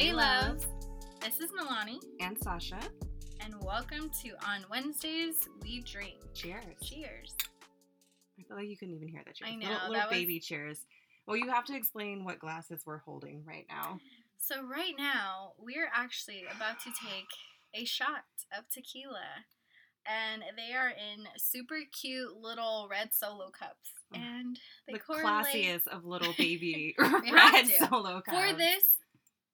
Hey, loves. This is Nalani, and Sasha. and welcome to On Wednesdays We Drink. Cheers. Cheers. I feel like you couldn't even hear that cheers. I know, Little, little that was- baby cheers. Well, you have to explain what glasses we're holding right now. So, right now, we're actually about to take a shot of tequila. And they are in super cute little red solo cups. And they the correlate classiest of little baby red solo cups. for this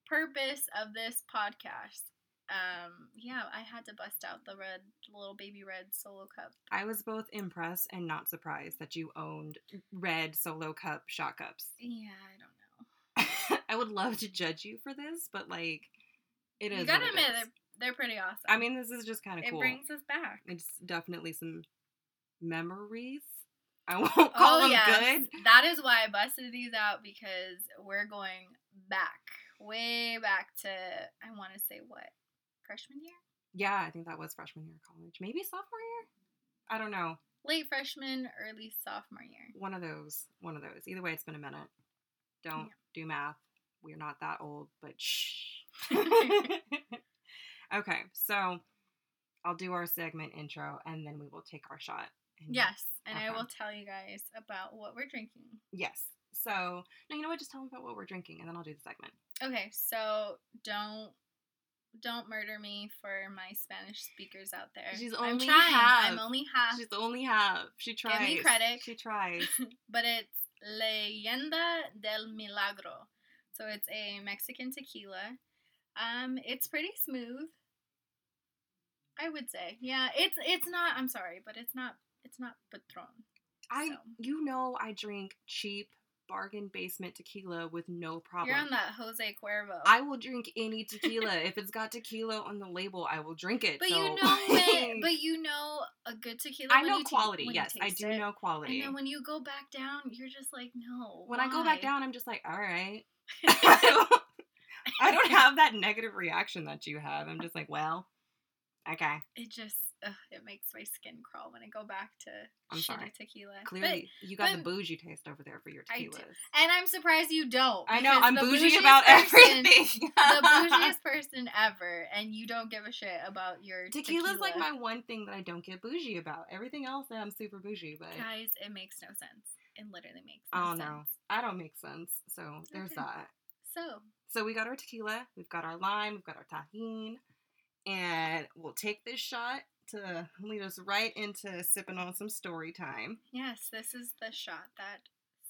purpose of this podcast. Um, yeah, I had to bust out the red little baby red solo cup. I was both impressed and not surprised that you owned red solo cup shot cups. Yeah, I don't know. I would love to judge you for this, but like, it is. you gotta admit, they're, they're pretty awesome. I mean, this is just kind of it brings us back. It's definitely some memories. I won't call them good. Oh, That is why I busted these out because we're going back, way back to I want to say what freshman year, Yeah, I think that was freshman year of college. Maybe sophomore year? I don't know. late freshman, early sophomore year. One of those. One of those. Either way, it's been a minute. Don't do math. We're not that old, but shh. okay, so I'll do our segment intro and then we will take our shot. And- Yes, and I will tell you guys about what we're drinking. Yes. So, no, you know what? Just tell them about what we're drinking and then I'll do the segment. Okay, so don't don't murder me for my Spanish speakers out there. She's I'm only trying. half. I'm only half, She's only half. She tries. Give me credit. She tries. but it's Leyenda del Milagro. So it's a Mexican tequila. Um, it's pretty smooth. I would say, yeah. It's it's not. I'm sorry, but it's not. It's not Patron. I, So. you know, I drink cheap bargain basement tequila with no problem. You're on that Jose Cuervo. I will drink any tequila. if it's got tequila on the label, I will drink it. but so- you know when, but you know a good tequila. I know quality. yes, I do it. know quality. And then when you go back down, you're just like, no. when I go back down, I'm just like, all right. I don't have that negative reaction that you have. I'm just like, well, okay. it just ugh, it makes my skin crawl when I go back to I'm shitty sorry. tequila. Clearly, you got the bougie taste over there for your tequilas. and I'm surprised you don't. I know I'm bougie about person- everything. the bougiest person ever, and you don't give a shit about your tequila. Tequila's tequila. like my one thing that I don't get bougie about. Everything else, I'm super bougie, but guys. It makes no sense. It literally makes no oh sense. no, I don't make sense. So there's Okay. that. So So we got our tequila, we've got our lime, we've got our Tajín, and we'll take this shot to lead us right into sipping on some story time. yes, this is the shot that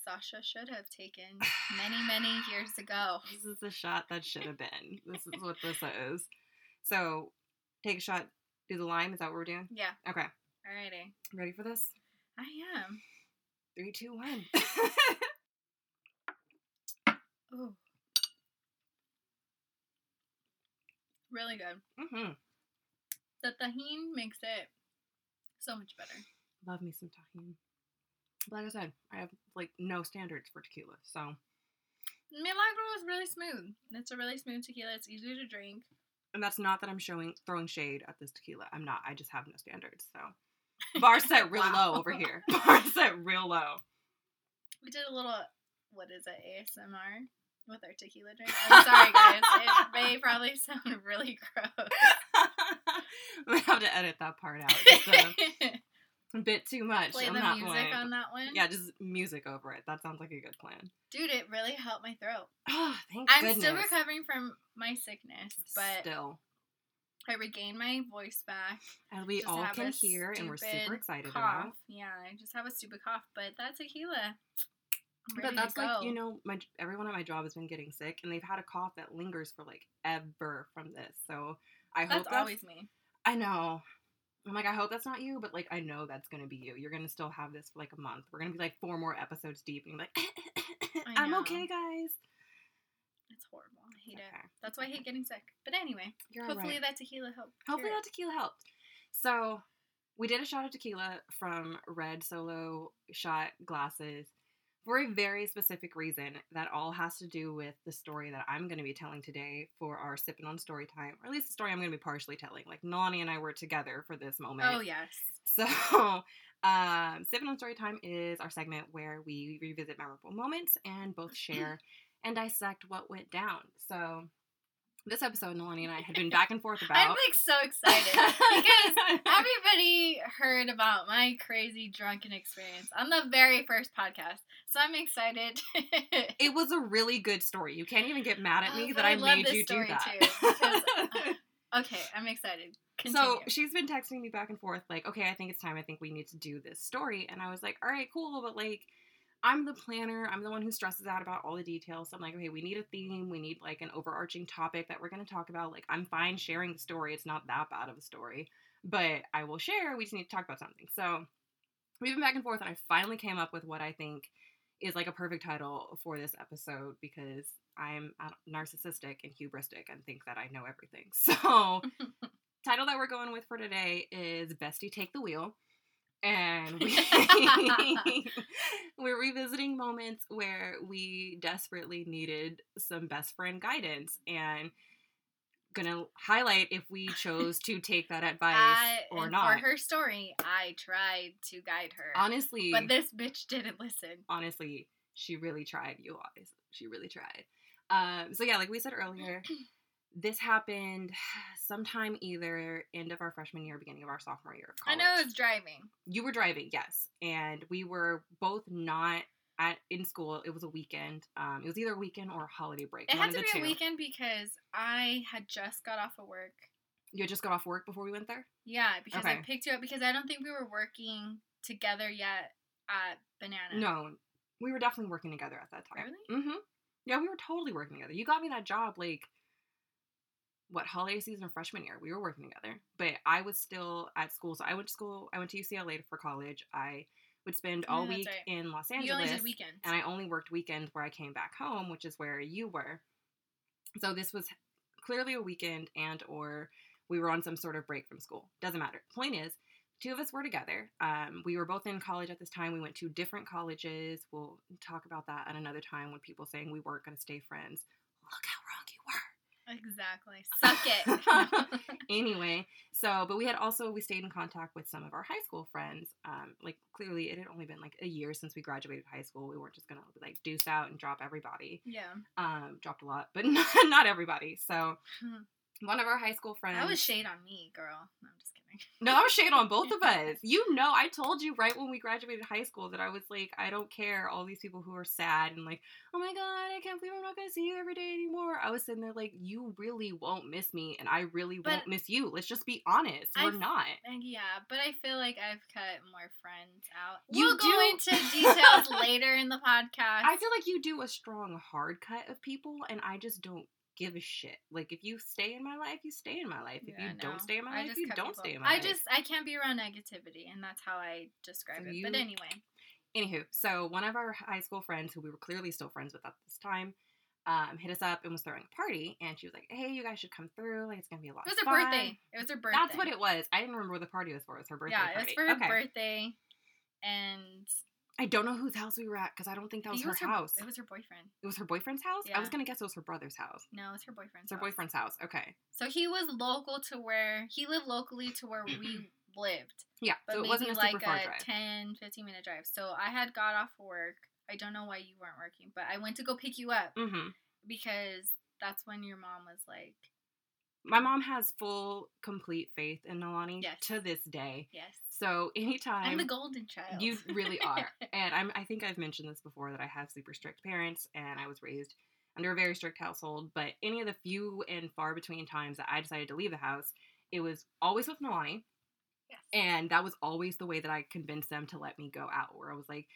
Sasha should have taken many, many years ago. This is the shot that should have been. This is what this is. So take a shot, do the lime. Is that what we're doing? Yeah. Okay, Alrighty. ready for this? I am. Three, two, one. Ooh. Really good. Mm-hmm. The Tajín makes it so much better. Love me some Tajín. Like I said, I have like no standards for tequila, so Milagro is really smooth. It's a really smooth tequila. It's easy to drink. and that's not that I'm showing throwing shade at this tequila. I'm not. I just have no standards. So bar set real Wow. low over here. Bar set real low. We did a little, what is it, ASMR with our tequila drink. I'm sorry, guys. It may probably sound really gross. we have to edit that part out. A, bit too much. Play on the that music one. on that one. Yeah, just music over it. That sounds like a good plan. Dude, it really helped my throat. Oh, thank you. I'm goodness. still recovering from my sickness, but still, I regained my voice back. as we all can hear, and we're super excited cough. about. Yeah, I just have a stupid cough, but that tequila. But that's like you know, my everyone at my job has been getting sick, and they've had a cough that lingers for like ever from this. So I hope that's always me. I know. I'm like, I hope that's not you, but like, I know that's gonna be you. You're gonna still have this for like a month. We're gonna be like four more episodes deep, and like, I'm okay, guys. It's horrible. I hate it. That's why I hate getting sick. But anyway, You're hopefully alright. that tequila helped. Hopefully that tequila helped. So we did a shot of tequila from red solo shot glasses for a very specific reason that all has to do with the story that I'm going to be telling today for our sipping on story time, or at least the story I'm going to be partially telling. Like Nalani and I were together for this moment. Oh yes. So, um, Sipping on story time is our segment where we revisit memorable moments and both share and dissect what went down. So, this episode, Nalani and I had been back and forth about. I'm like so excited because everybody heard about my crazy drunken experience on the very first podcast. So I'm excited. it was a really good story. You can't even get mad at me Oh, that I, I made you do that. too, because, uh, okay, I'm excited. Continue. so she's been texting me back and forth, like, okay, I think it's time. I think we need to do this story. And I was like, all right, cool. But like, I'm the planner. I'm the one who stresses out about all the details. So I'm like, okay, we need a theme. We need like an overarching topic that we're going to talk about. Like, I'm fine sharing the story. It's not that bad of a story, but I will share. We just need to talk about something. So we've been back and forth, and I finally came up with what I think is like a perfect title for this episode because I'm uh, narcissistic and hubristic and think that I know everything. So, title that we're going with for today is Bestie Take the Wheel. And we, we're revisiting moments where we desperately needed some best friend guidance and gonna highlight if we chose to take that advice I, or not. For her story, I tried to guide her. honestly, but this bitch didn't listen. honestly, she really tried, you guys. She really tried. Um, so yeah, like we said earlier, this happened sometime either end of our freshman year, beginning of our sophomore year I know I was driving. you were driving, yes, and we were both not at in school. It was a weekend. Um, it was either a weekend or a holiday break. It had to be the a weekend because I had just got off of work. You had just got off work before we went there. Yeah, because I picked you up because I don't think we were working together yet at Banana. No, we were definitely working together at that time. Really? Mm-hmm. Yeah, we were totally working together. You got me that job like what holiday season freshman year. We were working together, but I was still at school. So I went to school. I went to UCLA for college. I would spend all Yeah, week right. in Los You only Angeles, did weekends. and I only worked weekends where I came back home, which is where you were. So this was clearly a weekend, and or we were on some sort of break from school. Doesn't matter. Point is, two of us were together. Um, we were both in college at this time. We went to different colleges. We'll talk about that at another time when people saying we weren't going to stay friends. Look how wrong you were. Exactly. Suck it. Anyway, so but we had also we stayed in contact with some of our high school friends. Um, like clearly it had only been like a year since we graduated high school. We weren't just gonna like deuce out and drop everybody. yeah. Um, dropped a lot, but not, not everybody. So one of our high school friends. That was shade on me, girl. No, I'm just kidding. No, that was shade on both of us. You know, I told you right when we graduated high school that I was like, I don't care. All these people who are sad and like, oh my god, I can't believe I'm not gonna see you every day anymore. I was sitting there like, you really won't miss me, and I really But- won't miss you. Let's just be honest. We're I- not. Yeah, but I feel like I've cut more friends out. You we'll go into details later in the podcast. I feel like you do a strong hard cut of people, and I just don't give a shit. Like if you stay in my life, you stay in my life. If Yeah, you no. don't stay in my I life, you don't people stay in my I life. I just I can't be around negativity, and that's how I describe So it. you- But anyway, Anywho, so one of our high school friends, who we were clearly still friends with at this time, um, hit us up and was throwing a party, and she was like, "Hey, you guys should come through. Like, it's gonna be a lot it was her fun." birthday. It was her birthday. That's what it was. I didn't remember what the party was for. It was her birthday Yeah, it was for her okay. birthday, and I don't know whose house we were at because I don't think that was her was house. It was her boyfriend. It was her boyfriend's house. I was gonna guess it was her brother's house. No, it was her boyfriend's. It's her house. boyfriend's house. Okay. So he was local to where he lived locally to where we lived. Yeah. But so it maybe wasn't a like super far a drive. 10, 15 minute drive. So I had got off work. I don't know why you weren't working, but I went to go pick you up mm-hmm. because that's when your mom was like, My mom has full, complete faith in Nalani Yes. to this day. "Yes, So anytime I'm the golden child." You really are. and I'm, I think I've mentioned this before that I have super strict parents and I was raised under a very strict household. But any of the few and far between times that I decided to leave the house, it was always with Nalani. yes. And that was always the way that I convinced them to let me go out, where I was like,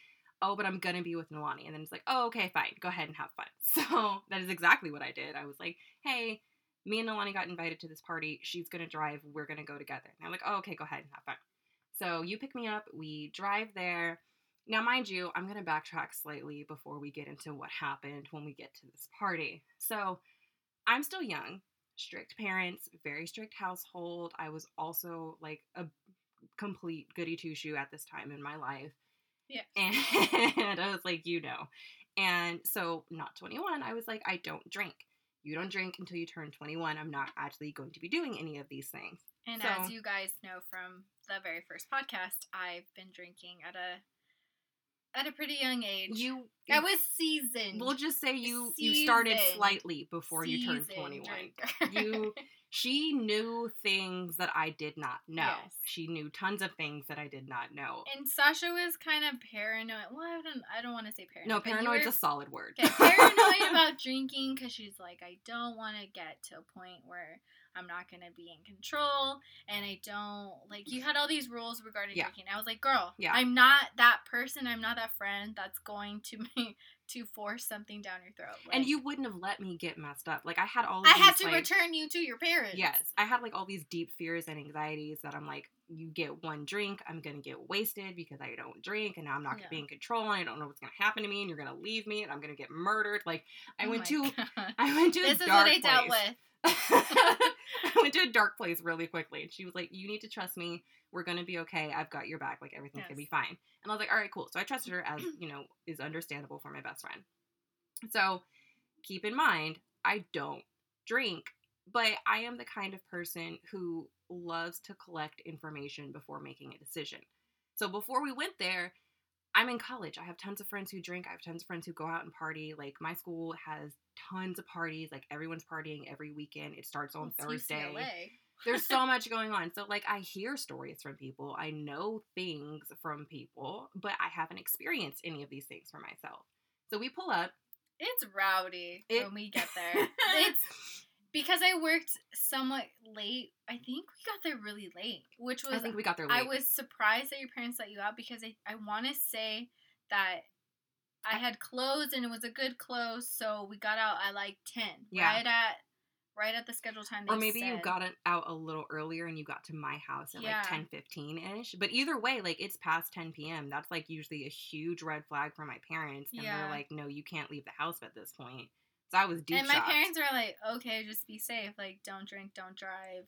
oh, but I'm going to be with Nalani. And then it's like, oh, okay, fine. Go ahead and have fun. So that is exactly what I did. I was like, hey, me and Nalani got invited to this party. She's going to drive. We're going to go together. And I'm like, oh, okay, go ahead and have fun. So you pick me up. We drive there. Now, mind you, I'm going to backtrack slightly before we get into what happened when we get to this party. So I'm still young, strict parents, very strict household. I was also like a complete goody two shoe at this time in my life. Yeah. And I was like, you know. And so, not 21, I was like, I don't drink. You don't drink until you turn 21. I'm not actually going to be doing any of these things. And So- as you guys know from the very first podcast, I've been drinking at a at a pretty young age. You I was seasoned. We'll just say you you started slightly before you turned 21. You she knew things that I did not know. Yes. She knew tons of things that I did not know. and Sasha was kind of paranoid. Well, I don't. I don't want to say paranoid. No, paranoid's were- a solid word. Okay, paranoid about drinking because she's like, I don't want to get to a point where I'm not going to be in control. And I don't, like, you had all these rules regarding Yeah. drinking. I was like, girl, Yeah. I'm not that person. I'm not that friend that's going to make, to force something down your throat. and you wouldn't have let me get messed up. Like I had all I these, had to like, return you to your parents. Yes, I had like all these deep fears and anxieties that I'm like, you get one drink, I'm gonna get wasted because I don't drink, and now I'm not gonna Yeah. be in control, and I don't know what's gonna happen to me, and you're gonna leave me, and I'm gonna get murdered. Like I Oh went to, God. I went to This is what I dealt place. with. I went to a dark place really quickly, and she was like, "You need to trust me. We're gonna be okay. I've got your back. Like everything's gonna be fine." And I was like, "All right, cool." So I trusted her, as you know, is understandable for my best friend. So keep in mind, I don't drink, but I am the kind of person who loves to collect information before making a decision. So before we went there, I'm in college. I have tons of friends who drink. I have tons of friends who go out and party. Like my school has tons of parties. Like everyone's partying every weekend. It starts on It's Thursday. UCLA. There's so much going on. So like I hear stories from people. I know things from people, but I haven't experienced any of these things for myself. So we pull up. It's rowdy It- when we get there. it's because I worked somewhat late. I think we got there really late, which was I think we got there late. I was surprised that your parents let you out because I, I want to say that I had closed and it was a good close, so we got out at like ten, Yeah. right at right at the scheduled time. or maybe you got it out a little earlier and you got to my house at Yeah. like 10 15 ish but either way like it's past 10 p.m that's like usually a huge red flag for my parents and Yeah. they're like no you can't leave the house at this point so i was deep and my shocked. parents are like, okay, just be safe. Like, don't drink, don't drive.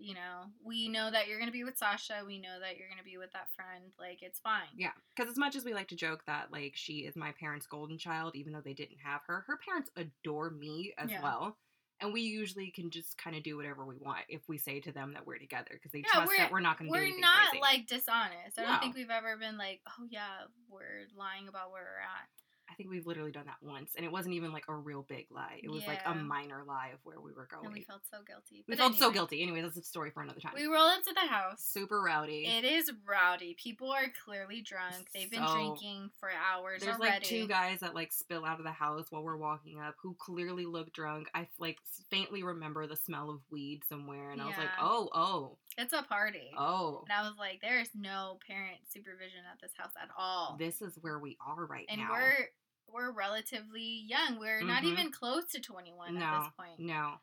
You know, we know that you're gonna be with Sasha. We know that you're gonna be with that friend. Like, it's fine. yeah because as much as we like to joke that like she is my parents golden child even though they didn't have her her parents adore me as Yeah. well and we usually can just kind of do whatever we want if we say to them that we're together because they Yeah, trust we're- that we're not going to do We're not crazy. like dishonest. I don't think we've ever been like, oh yeah, we're lying about where we're at. I think we've literally done that once, and it wasn't even like a real big lie. It was like a minor lie of where we were going. And we felt so guilty. We But felt so anyway, guilty. Anyway, that's a story for another time. We roll up to the house. Super rowdy. It is rowdy. People are clearly drunk. They've been So- drinking for hours There's already. like two guys that like spill out of the house while we're walking up who clearly look drunk. I like faintly remember the smell of weed somewhere, and I was like, oh, oh, It's a party. oh. And I was like, there is no parent supervision at this house at all. This is where we are right and now. we're we're relatively young. We're not Mhm. even close to 21 at this point. no.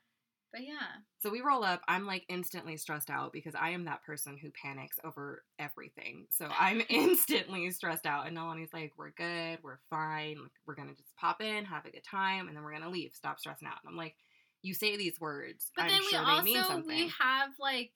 But yeah. So we roll up. I'm like instantly stressed out because I am that person who panics over everything. So I'm instantly stressed out. And Nalani's like, we're good. We're fine. Like, we're going to just pop in, have a good time, and then we're going to leave. Stop stressing out. And I'm like, you say these words. But I'm then sure we also we have like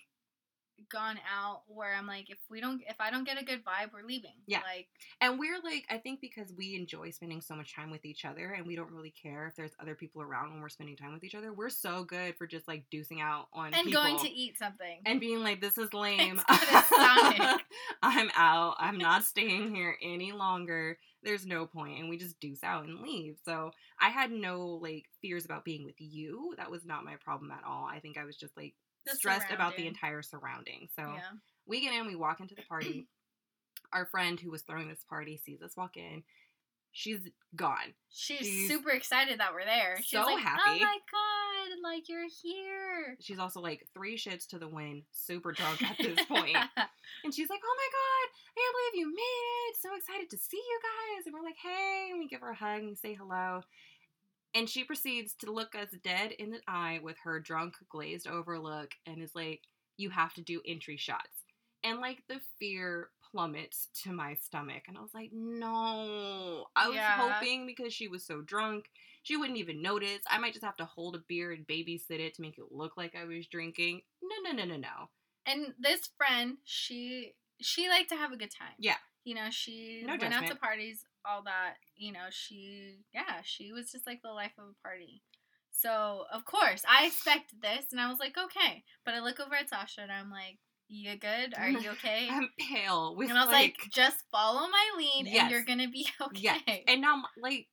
gone out where I'm like if we don't if I don't get a good vibe, we're leaving. Yeah. Like And we're like, I think because we enjoy spending so much time with each other and we don't really care if there's other people around when we're spending time with each other, we're so good for just like deucing out on and going to eat something. and being like, this is lame. It's good as Sonic. I'm out. I'm not staying here any longer. There's no point. And we just deuce out and leave. So I had no like fears about being with you. That was not my problem at all. I think I was just like The stressed about the entire surrounding. So yeah. we get in, we walk into the party. Our friend who was throwing this party sees us walk in. She's gone. She's, She's super excited that we're there. She's so like, oh happy. Oh my god, like you're here. She's also like three shits to the wind, super drunk at this point. And she's like, "Oh my god, I can't believe you made it! So excited to see you guys!" And we're like, "Hey!" And we give her a hug and say hello. And she proceeds to look us dead in the eye with her drunk, glazed over look, and is like, "You have to do entry shots." And like the fear plummets to my stomach, and I was like, "No!" I was Yeah. hoping because she was so drunk, she wouldn't even notice. I might just have to hold a beer and babysit it to make it look like I was drinking. No, no, no, no, no. and this friend, she she liked to have a good time. Yeah. You know, she No went out to parties, all that. You know, she yeah, she was just like the life of a party. So of course, I expected this, and I was like, okay. But I look over at Sasha, and I'm like, You good? Are you okay? I'm pale with and I was like, like, just follow my lead and you're gonna be okay. yes. And now, like,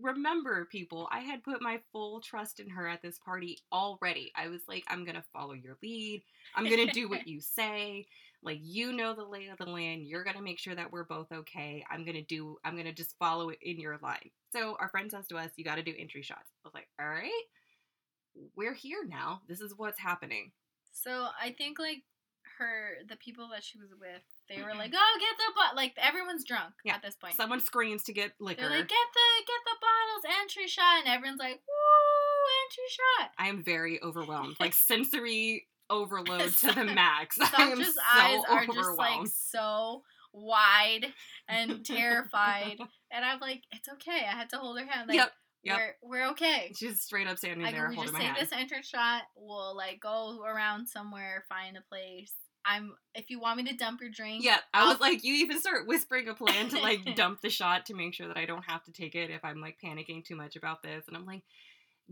remember, people, I had put my full trust in her at this party already. I was like, I'm gonna follow your lead. I'm gonna do what you say. Like, you know the lay of the land. You're gonna make sure that we're both okay. I'm gonna do. I'm gonna just follow it in your line. So our friend says to us, "You got to do entry shots." I was like, "All right." We're here now. This is what's happening. So I think like her the people that she was with, they were like, mm-hmm. Oh, get the but like everyone's drunk Yeah. at this point. Someone screams to get liquor. They're like, get the get the bottles, entry shot, and everyone's like, Woo, entry shot. I am very overwhelmed. Like sensory overload to the max. Sasha's so eyes are just like so wide and terrified. and I'm like, it's okay. I had to hold her hand. Like, Yep, yep. We're, we're okay. She's straight up standing I there we holding just take hand. this entrance shot. We'll like go around somewhere, find a place. I'm if you want me to dump your drink. Yeah, I was like, you even start whispering a plan to like dump the shot to make sure that I don't have to take it if I'm like panicking too much about this. And I'm like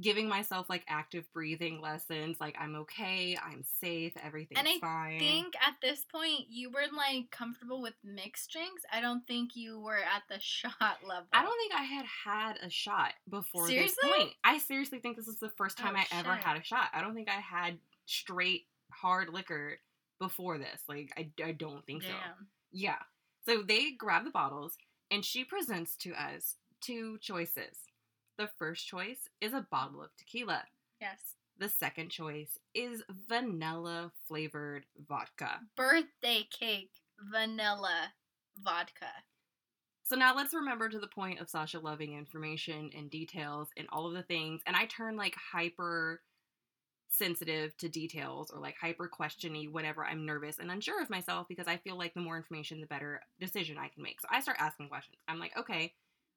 giving myself like active breathing lessons, like I'm okay, I'm safe, everything's And I fine. I think at this point you were like comfortable with mixed drinks. I don't think you were at the shot level. I don't think I had had a shot before Seriously? this point. I seriously think this is the first time Oh, I ever had a shot. I don't think I had straight hard liquor before this. Like I, I don't think so. Yeah. So they grab the bottles and she presents to us two choices. The first choice is a bottle of tequila. Yes. The second choice is vanilla flavored vodka. Birthday cake, vanilla, vodka. So now let's remember to the point of Sasha loving information and details and all of the things. And I turn like hyper sensitive to details or like hyper questiony whenever I'm nervous and unsure of myself because I feel like the more information, the better decision I can make. So I start asking questions. I'm like, okay,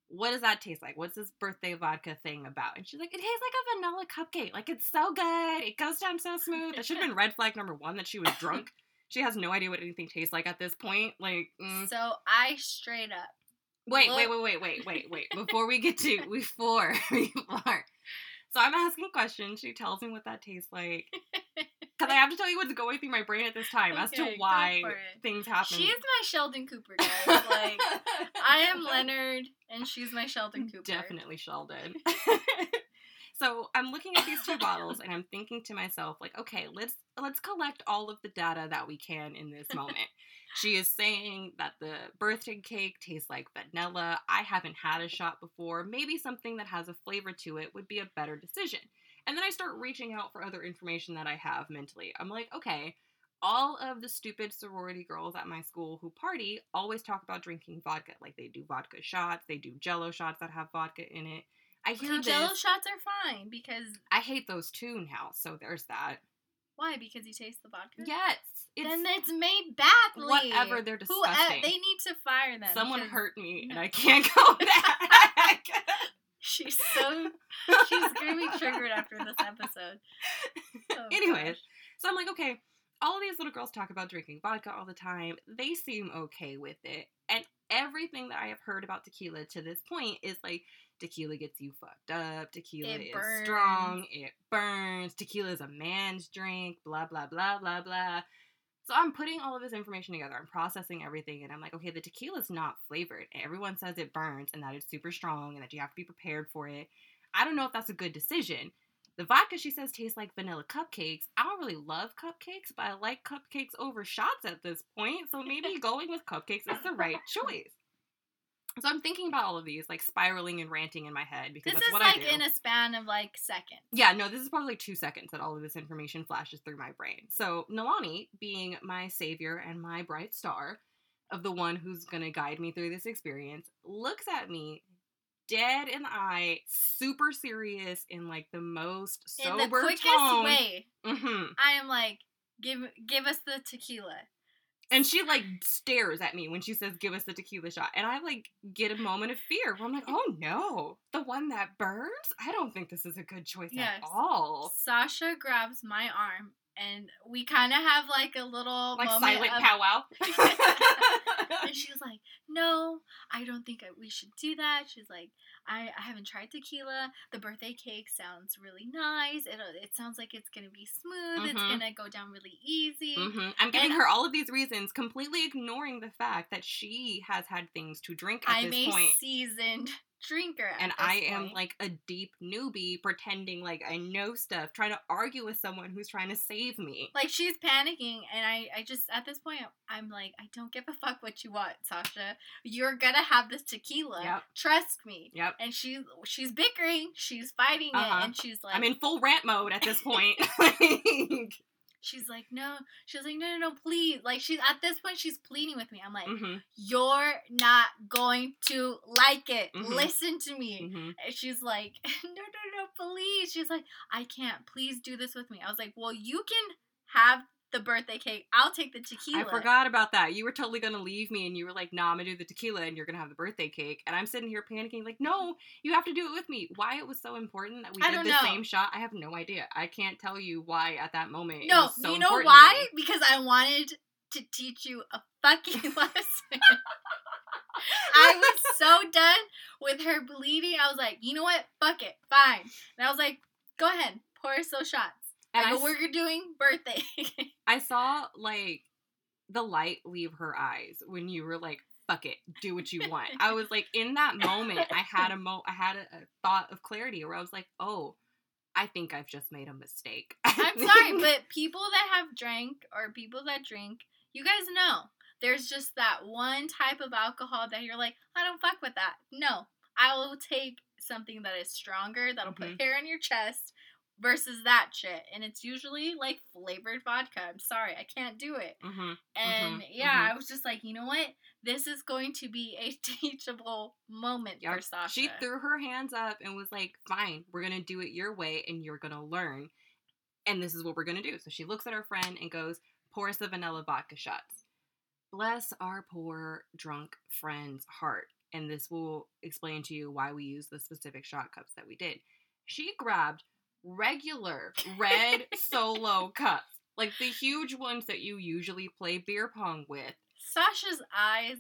what does that taste like? What's this birthday vodka thing about? And she's like, it tastes like a vanilla cupcake. Like it's so good. It goes down so smooth. That should have been red flag number one that she was drunk. She has no idea what anything tastes like at this point. Like, mm. So I straight up. Wait, Look- wait, wait, wait, wait, wait, wait. Before we get to before before. So I'm asking questions. She tells me what that tastes like. Because I have to tell you what's going through my brain at this time as to why things happen. She is my Sheldon Cooper, guys. Like I am Leonard, and she's my Sheldon Cooper. Definitely Sheldon. so I'm looking at these two bottles and I'm thinking to myself, like, okay, let's let's collect all of the data that we can in this moment. She is saying that the birthday cake tastes like vanilla. I haven't had a shot before. Maybe something that has a flavor to it would be a better decision. And then I start reaching out for other information that I have mentally. I'm like, okay, all of the stupid sorority girls at my school who party always talk about drinking vodka. Like they do vodka shots, they do jello shots that have vodka in it. I hear So. Jello shots are fine because I hate those too now, so there's that. Why? Because you taste the vodka. Yes. It's then it's made badly. whatever, they're Who, disgusting. they need to fire them. someone because hurt me and I can't go back. She's so she's gonna be triggered after this episode. Oh, Anyways, gosh. so I'm like, okay, all of these little girls talk about drinking vodka all the time. They seem okay with it. And everything that I have heard about tequila to this point is like tequila gets you fucked up, tequila It is burns. strong, it burns, tequila is a man's drink, blah blah blah blah blah. So I'm putting all of this information together. I'm processing everything and I'm like, okay, the tequila's not flavored. Everyone says it burns and that it's super strong and that you have to be prepared for it. I don't know if that's a good decision. The vodka she says tastes like vanilla cupcakes. I don't really love cupcakes, but I like cupcakes over shots at this point. So maybe going with cupcakes is the right choice. So I'm thinking about all of these, like spiraling and ranting in my head because This that's is what like I do. in a span of like seconds. Yeah, no, this is probably like two seconds that all of this information flashes through my brain. So Nalani, being my savior and my bright star of the one who's gonna guide me through this experience, looks at me dead in the eye, super serious in like the most In sober the quickest tone. way, hmm I am like, give give us the tequila. And she like stares at me when she says, "Give us the tequila shot," and I like get a moment of fear where I'm like, "Oh no, the one that burns! I don't think this is a good choice Yes. at all." Sasha grabs my arm, and we kind of have like a little Like silent of, powwow. and she was like, "No, I don't think I- we should do that. She's like, I, I haven't tried tequila. The birthday cake sounds really nice. It, it sounds like it's gonna be smooth. It's Mhm. gonna go down really easy. hmm I'm giving And- her all of these reasons, completely ignoring the fact that she has had things to drink at I'm this a point. seasoned drinker, and I am like a deep newbie pretending like I know stuff, trying to argue with someone who's trying to save me. like she's panicking and I, I just at this point i'm like i don't give a fuck what you want sasha you're gonna have this tequila Yep. trust me Yep. and she's she's bickering she's fighting Uh-huh. it and she's like I'm in full rant mode at this point. Like, she's like no she's like no no no please like she's at this point she's pleading with me i'm like mhm, you're not going to like it Mhm. listen to me mhm. And she's like, no, no, no, please. She's like, I can't. Please do this with me. I was like, well, you can have the birthday cake. I'll take the tequila. I forgot about that. You were totally gonna leave me, and you were like, "Nah, I'm gonna do the tequila, and you're gonna have the birthday cake." And I'm sitting here panicking, like, "No, you have to do it with me." Why it was so important that we I did the know. same shot? I have no idea. I can't tell you why at that moment. No, so you know important why? Because I wanted to teach you a fucking lesson. I was so done with her bleeding. I was like, you know what? Fuck it. Fine. And I was like, go ahead. Pour us those shots. And I I we're doing birthday. I saw like the light leave her eyes when you were like, "Fuck it, do what you want." I was like, in that moment, I had a mo, I had a, a thought of clarity where I was like, "Oh, I think I've just made a mistake." I'm sorry, but people that have drank or people that drink, you guys know. There's just that one type of alcohol that you're like, I don't fuck with that. No, I will take something that is stronger, that'll Mhm. put hair on your chest versus that shit. And it's usually like flavored vodka. I'm sorry, I can't do it. hmm And Mhm, yeah, mhm. I was just like, you know what? This is going to be a teachable moment Yeah, for Sasha. She threw her hands up and was like, "Fine, we're gonna do it your way, and you're gonna learn." And this is what we're gonna do. So she looks at her friend and goes, "Pour us the vanilla vodka shots." Bless our poor drunk friend's heart, and this will explain to you why we use the specific shot cups that we did. She grabbed regular red solo cups, like the huge ones that you usually play beer pong with. Sasha's eyes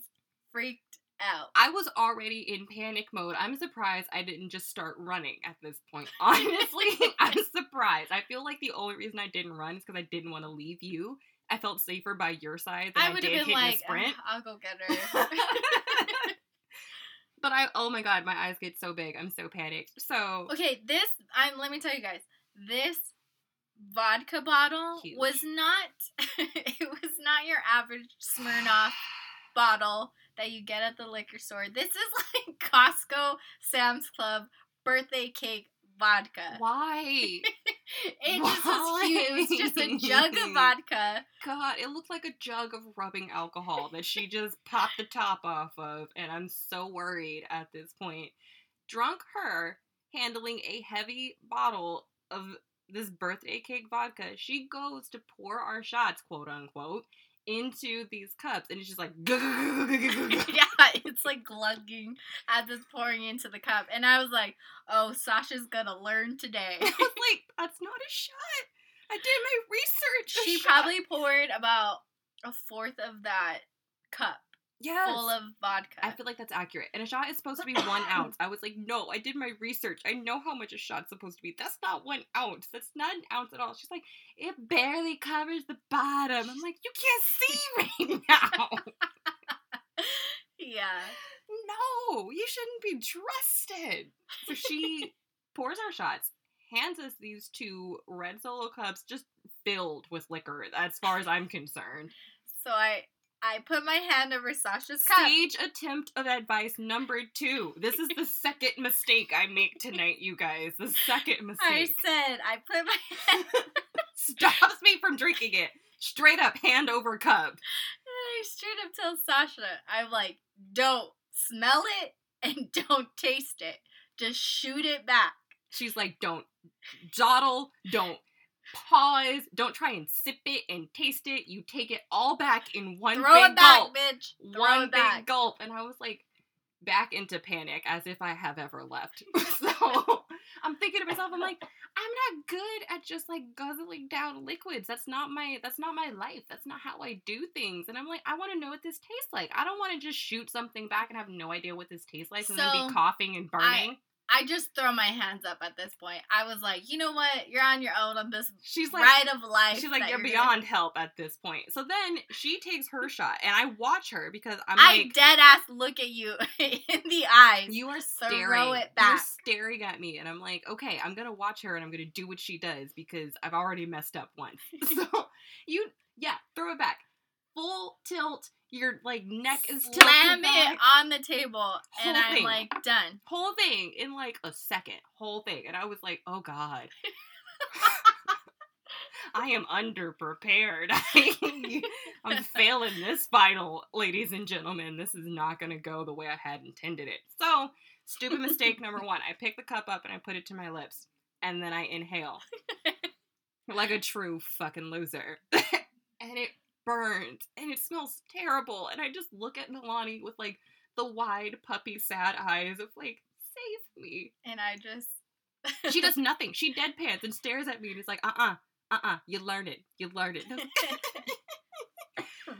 freaked out. I was already in panic mode. I'm surprised I didn't just start running at this point. Honestly, I'm surprised. I feel like the only reason I didn't run is because I didn't want to leave you. I felt safer by your side than I, I would have been like. Ah, "Ugh, I'll go get her. But I, oh my god, my eyes get so big. I'm so panicked. So okay, this I'm let me tell you guys, this vodka bottle Huge. was not it was not your average Smirnoff bottle that you get at the liquor store. This is like Costco, Sam's Club birthday cake vodka. why? It just was huge. It was just a jug of vodka. God, it looked like a jug of rubbing alcohol that she just popped the top off of, and I'm so worried at this point. Drunk her handling a heavy bottle of this birthday cake vodka, she goes to pour our shots, quote unquote, into these cups, and it's just like, yeah, it's like glugging as it's pouring into the cup. And I was like, oh, Sasha's gonna learn today. I was like, that's not a shot. I did my research. She shot- probably poured about a fourth of that cup yes. full of vodka. I feel like that's accurate. And a shot is supposed to be one ounce. I was like, no, I did my research. I know how much a shot's supposed to be. That's not one ounce. That's not an ounce at all. She's like, it barely covers the bottom. I'm like, you can't see right now. yeah. no, you shouldn't be trusted. So she pours our shots, hands us these two red solo cups just filled with liquor, as far as I'm concerned. So I I put my hand over Sasha's cup. Sage attempt of advice number two. This is the second mistake I make tonight, you guys. The second mistake. I said I put my hand Stops me from drinking it. Straight up, hand over cup. I straight up tell Sasha, I'm like, don't smell it and don't taste it. Just shoot it back. She's like, don't dawdle, don't pause, don't try and sip it and taste it. You take it all back in one Throw big it back, gulp. bitch. Throw One big back. gulp. And I was like, back into panic as if I have ever left. so I'm thinking to myself, I'm like, I'm not good at just like guzzling down liquids. That's not my that's not my life. That's not how I do things. And I'm like, I want to know what this tastes like. I don't want to just shoot something back and have no idea what this tastes like so and then be coughing and burning. I just throw my hands up at this point. I was like, you know what? You're on your own on this She's like ride of life. She's like, you're gonna-" beyond help at this point. So then she takes her shot, and I watch her because I'm I like, dead ass look at you in the eyes. you are Throw staring. it back. You're staring at me, and I'm like, okay, I'm gonna watch her, and I'm gonna do what she does because I've already messed up once. so you, yeah, throw it back, full tilt. Your like neck is tilted Slam it on the table, and I'm thing. like, done. whole thing in like a second, whole thing, and I was like, oh god. I am underprepared. I'm failing this final, ladies and gentlemen. This is not going to go the way I had intended it. So, stupid mistake number one. I pick the cup up and I put it to my lips, and then I inhale like a true fucking loser. and it burns, and it smells terrible. And I just look at Nalani with like the wide, puppy, sad eyes of like, save me. And I just. She does nothing. She deadpans and stares at me and is like, uh uh-uh, uh, uh you learned it. You learned it.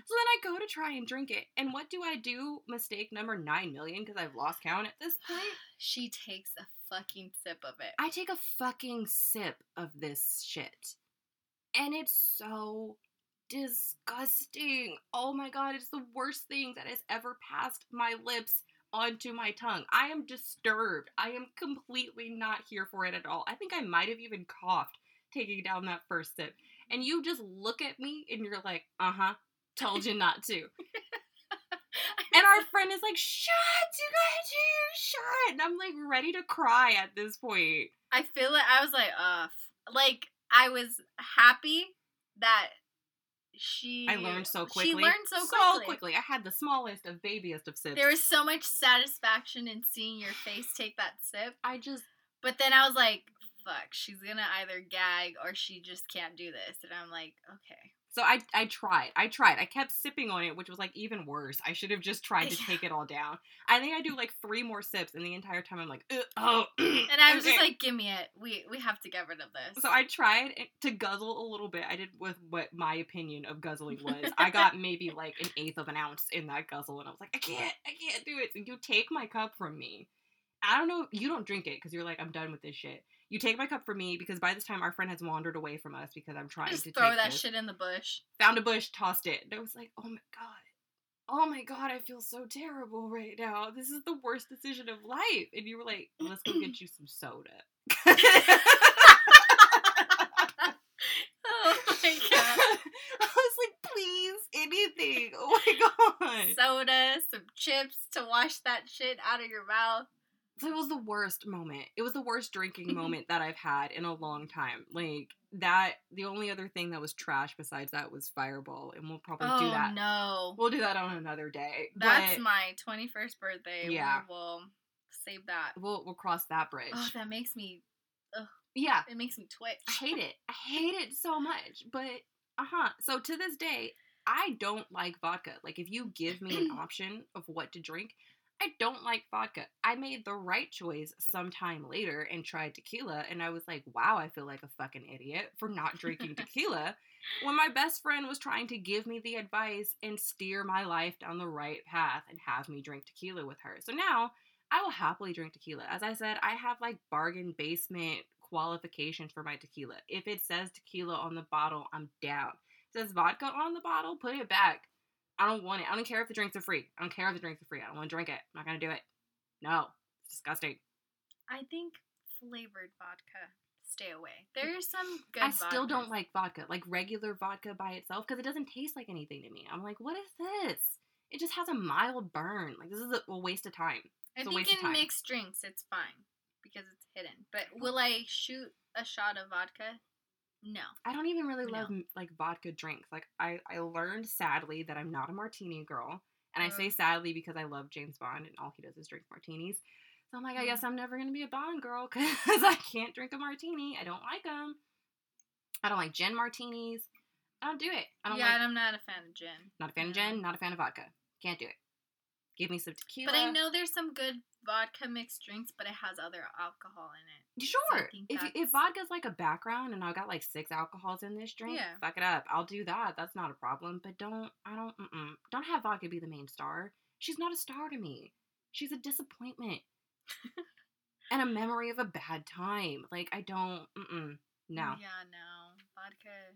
So then I go to try and drink it. And what do I do? Mistake number 9 million because I've lost count at this point. she takes a fucking sip of it. I take a fucking sip of this shit. And it's so disgusting. Oh my god, it's the worst thing that has ever passed my lips onto my tongue. I am disturbed. I am completely not here for it at all. I think I might have even coughed taking down that first sip. And you just look at me and you're like, uh huh, told you not to. And our friend is like, shut, you gotta do your shot. And I'm like ready to cry at this point. I feel it. I was like, uh, like I was happy that she. I learned so quickly. She learned so So quickly. quickly. I had the smallest of babiest of sips. There was so much satisfaction in seeing your face take that sip. I just But then I was like, fuck, she's gonna either gag or she just can't do this. And I'm like, okay. So I I tried. I tried. I kept sipping on it, which was like even worse. I should have just tried to Yeah. take it all down. I think I do like three more sips, and the entire time I'm like, oh. And I was just like, give me it. We we have to get rid of this. So I tried to guzzle a little bit. I did with what my opinion of guzzling was. I got maybe like an eighth of an ounce in that guzzle, and I was like, I can't, I can't do it. So you take my cup from me. I don't know. You don't drink it because you're like, I'm done with this shit. You take my cup from me because by this time our friend has wandered away from us because I'm trying just to throw take that this. shit in the bush. Found a bush, tossed it. And I was like, oh my god. Oh my god, I feel so terrible right now. This is the worst decision of life. And you were like, let's go get you some soda. Oh my god. I was like, please, anything. Oh my god. Soda, some chips to wash that shit out of your mouth. So it was the worst moment. It was the worst drinking moment that I've had in a long time. Like that the only other thing that was trash besides that was Fireball, and we'll probably oh do that. no. We'll do that on another day. That's but my 21st birthday. Yeah. We will save that. we'll we'll cross that bridge. Oh, that makes me, yeah. it makes me twitch. I hate it. I hate it so much. But uh huh. So to this day, I don't like vodka. Like if you give me an option of what to drink, I don't like vodka. I made the right choice sometime later and tried tequila, and I was like, wow, I feel like a fucking idiot for not drinking tequila. When my best friend was trying to give me the advice and steer my life down the right path and have me drink tequila with her. So now I will happily drink tequila. As I said, I have like bargain basement qualifications for my tequila. If it says tequila on the bottle, I'm down. If it says vodka on the bottle, put it back. I don't want it. I don't care if the drinks are free. I don't care if the drinks are free. I don't want to drink it. I'm not gonna do it. No, it's disgusting. I think flavored vodka, stay away. There's some good I still don't like vodka, like regular vodka by itself, because it doesn't taste like anything to me. I'm like, what is this? It just has a mild burn. Like this is a, waste of time. I It's a think in mixed drinks it's fine because it's hidden. But will I shoot a shot of vodka? No. I don't even really love No. like vodka drinks. Like I, I learned sadly that I'm not a martini girl, and I Uh. say sadly because I love James Bond and all he does is drink martinis. So I'm like, I Mm. guess I'm never gonna be a Bond girl because I can't drink a martini. I don't like them. I don't like gin martinis. I don't do it. I don't yeah, like. and I'm not a fan of gin. Not a fan of gin. Not a fan of vodka. Can't do it. Give me some tequila. But I know there's some good vodka mixed drinks, but it has other alcohol in it. Sure. think If, if vodka's like a background and I got like six alcohols in this drink, Yeah. fuck it up. I'll do that. That's not a problem. But don't, I don't, mm-mm. don't have vodka be the main star. She's not a star to me. She's a disappointment and a memory of a bad time. Like, I don't, mm-mm. No. Yeah, no. Vodka.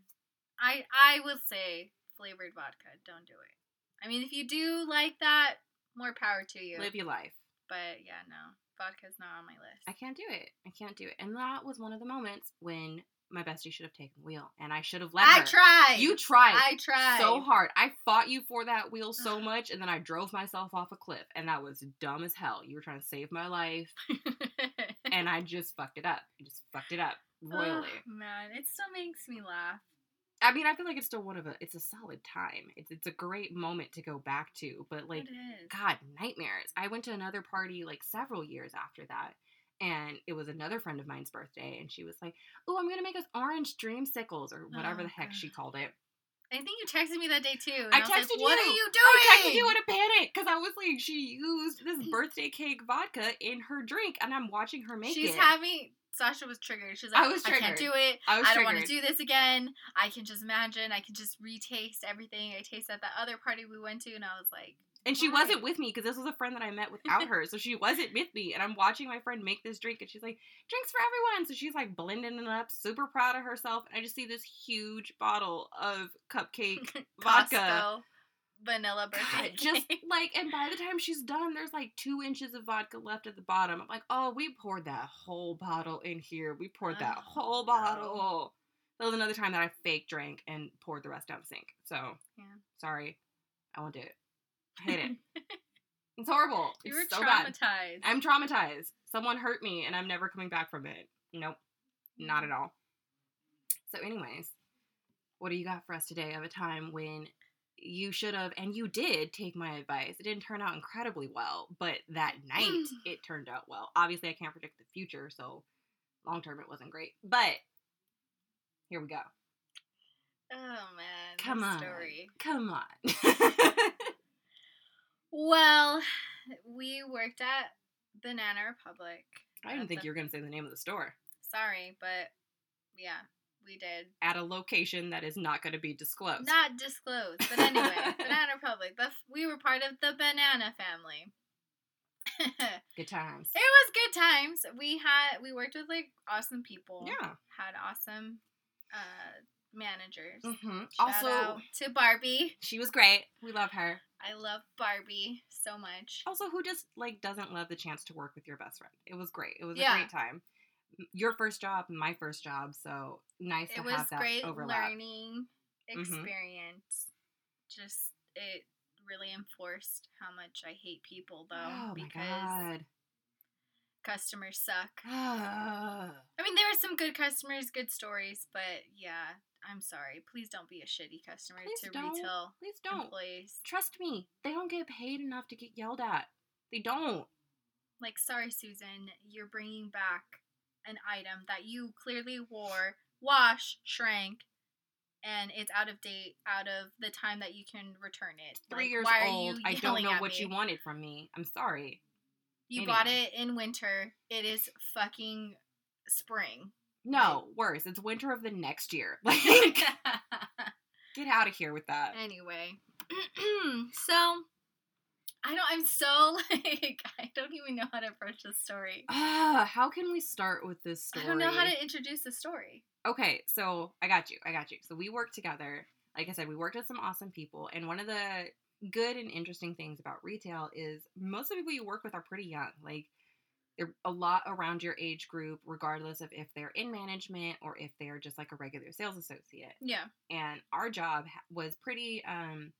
I I will say flavored vodka. Don't do it. I mean, if you do like that, more power to you. Live your life. But yeah, no. Vodka's not on my list. I can't do it. I can't do it. And that was one of the moments when my bestie should have taken the wheel and I should have let I her. tried. You tried. I tried. so hard. I fought you for that wheel so much, and then I drove myself off a cliff, and that was dumb as hell. You were trying to save my life, and I just fucked it up. I just fucked it up royally. Ugh, man, it still makes me laugh. I mean, I feel like it's still one of a. It's a solid time. It's it's a great moment to go back to, but like. God, nightmares. I went to another party like several years after that. And it was another friend of mine's birthday, and she was like, "Oh, I'm gonna make us orange dreamsicles or whatever Oh, the heck she called it." I think you texted me that day too. and I was like, texted What you. are you doing? I texted you in a panic because I was like, she used this mm. birthday cake vodka in her drink, and I'm watching her make She's it. She's having. Sasha was triggered. She's I like, was I can't do it. I I don't want to do this again. I can just imagine. I can just retaste everything I tasted at that other party we went to, and I was like, and she Why? wasn't with me because this was a friend that I met without her, so she wasn't with me. And I'm watching my friend make this drink, and she's like, "Drinks for everyone." So she's like blending it up, super proud of herself. And I just see this huge bottle of cupcake vodka. Vanilla birthday. just cake. like, and by the time she's done, there's like two inches of vodka left at the bottom. I'm like, oh, we poured that whole bottle in here. We poured that Oh, whole no. bottle. That was another time that I fake drank and poured the rest down the sink. So, Yeah. sorry. I won't do it. I hate it. it's horrible. you it's were so bad. traumatized. I'm traumatized. Someone hurt me and I'm never coming back from it. Nope. Not mm. at all. So, anyways, what do you got for us today of a time when you should have and you did take my advice? It didn't turn out incredibly well, but that night it turned out well. Obviously, I can't predict the future, so long term it wasn't great. But here we go. Oh man, Come on. story. Come on. Well, we worked at Banana Republic. I didn't think the- you were going to say the name of the store. Sorry, but yeah, we did. At a location that is not going to be disclosed. Not disclosed, but anyway, Banana Republic. The, we were part of the Banana family. Good times. It was good times. We had we worked with like awesome people. Yeah. Had awesome uh managers. hmm Shout Also, to Barbie. she was great. We love her. I love Barbie so much. Also, who just like doesn't love the chance to work with your best friend? It was great. It was Yeah. a great time. Your first job, my first job, so nice it to have that overlap. It was great learning Mhm. experience. Just it really enforced how much I hate people though oh because god. customers suck. Ah. I mean, there were some good customers, good stories, but yeah, I'm sorry. Please don't be a shitty customer Please to don't. retail Please don't. employees. Trust me, they don't get paid enough to get yelled at. They don't. Like, sorry, Susan, you're bringing back an item that you clearly wore, wash, shrank, and it's out of date, out of the time that you can return it. Three Like, years why old. Are you I don't know what me? you wanted from me. I'm sorry. You bought it in winter. It is fucking spring. No, worse. It's winter of the next year. Like, get out of here with that. anyway, so I don't. I'm so like I don't even know how to approach this story. Ah, how can we start with this story? I don't know how to introduce the story. Okay, so I got you. I got you. So we worked together. Like I said, we worked with some awesome people. And one of the good and interesting things about retail is most of the people you work with are pretty young. Like they're a lot around your age group, regardless of if they're in management or if they're just like a regular sales associate. Yeah. And our job was pretty um,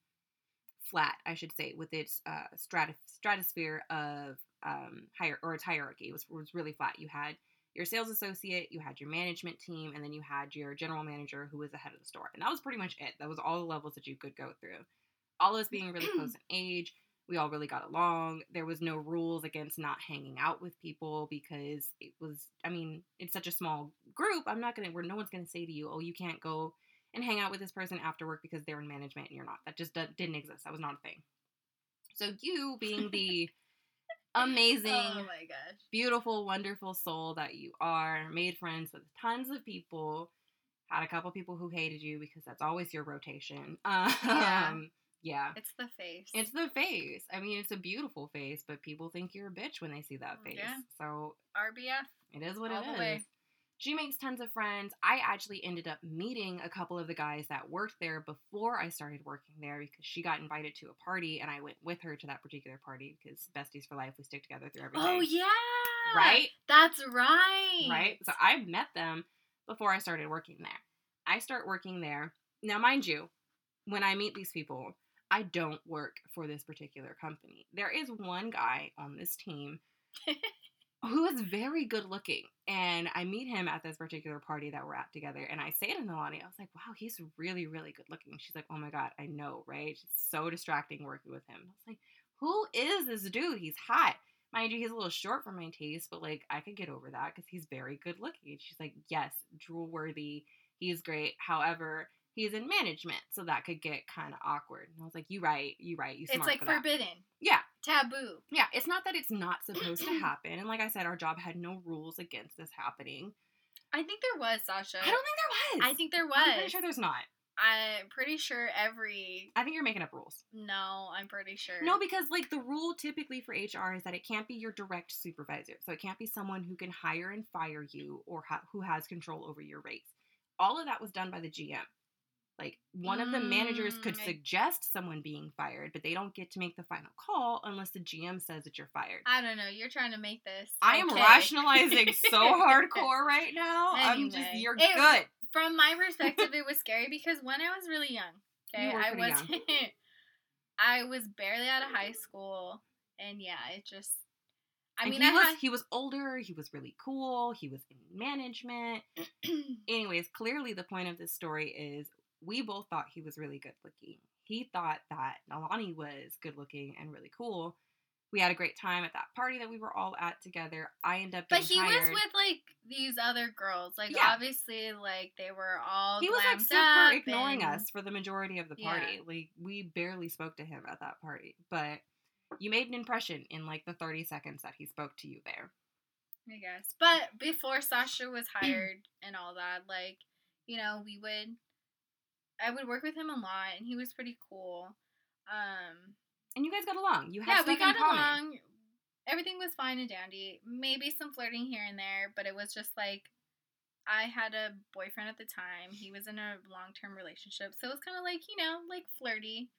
flat, I should say, with its uh, stratif- stratosphere of um, higher or its hierarchy. It was, was really flat. You had your sales associate, you had your management team, and then you had your general manager who was the head of the store. And that was pretty much it. That was all the levels that you could go through. All of us being really close in age, we all really got along. There was no rules against not hanging out with people because it was, I mean, it's such a small group. I'm not going to, where no one's going to say to you, oh, you can't go and hang out with this person after work because they're in management and you're not. That just do- didn't exist. That was not a thing. So you being the amazing, Oh beautiful, wonderful soul that you are, made friends with tons of people, had a couple people who hated you because that's always your rotation. Um, Yeah. yeah. It's the face. It's the face. I mean, it's a beautiful face, but people think you're a bitch when they see that face. Yeah. So RBF. it is what All it is. way. She makes tons of friends. I actually ended up meeting a couple of the guys that worked there before I started working there because she got invited to a party and I went with her to that particular party because besties for life, we stick together through everything. Oh yeah. Right? That's right. Right? So I met them before I started working there. I start working there. Now, mind you, when I meet these people, I don't work for this particular company. There is one guy on this team who is very good looking. And I meet him at this particular party that we're at together. And I say to Nalani, I was like, wow, he's really, really good looking. She's like, oh my God, I know, right? It's so distracting working with him. I was like, who is this dude? He's hot. Mind you, he's a little short for my taste, but like I could get over that because he's very good looking. And she's like, yes, drool worthy. He's great. However, he's in management, so that could get kind of awkward. And I was like, you right, you right. You smart It's like for that. forbidden. Yeah. Taboo. Yeah, it's not that it's not supposed to happen. And like I said, our job had no rules against this happening. I think there was, Sasha. I don't think there was. I think there was. I'm pretty sure there's not. I'm pretty sure every. I think you're making up rules. No, I'm pretty sure. No, because like the rule typically for HR is that it can't be your direct supervisor. So it can't be someone who can hire and fire you or ha- who has control over your rates. All of that was done by the GM. Like one of the managers could Mm, suggest someone being fired, but they don't get to make the final call unless the GM says that you're fired. I don't know. You're trying to make this. I am okay. rationalizing so hardcore right now. I'm just you're It- good. From my perspective, it was scary because when I was really young, okay, You I pretty was, I was barely out of high school, and yeah, it just. I And mean, he I was had. he was older, he was really cool, he was in management. Anyways, clearly the point of this story is we both thought he was really good looking. He thought that Nalani was good looking and really cool. We had a great time at that party that we were all at together. I ended up but he was with like these other girls. Like Yeah. obviously, like they were all. he was like super ignoring and- us for the majority of the Yeah. party. Like we barely spoke to him at that party. But you made an impression in like the 30 seconds that he spoke to you there. I guess. But before Sasha was hired and all that, like, you know, we would I would work with him a lot and he was pretty cool. Um And you guys got along. You had yeah, we got along. Everything was fine and dandy. Maybe some flirting here and there, but it was just like I had a boyfriend at the time. He was in a long term relationship. So it was kind of like, you know, like flirty.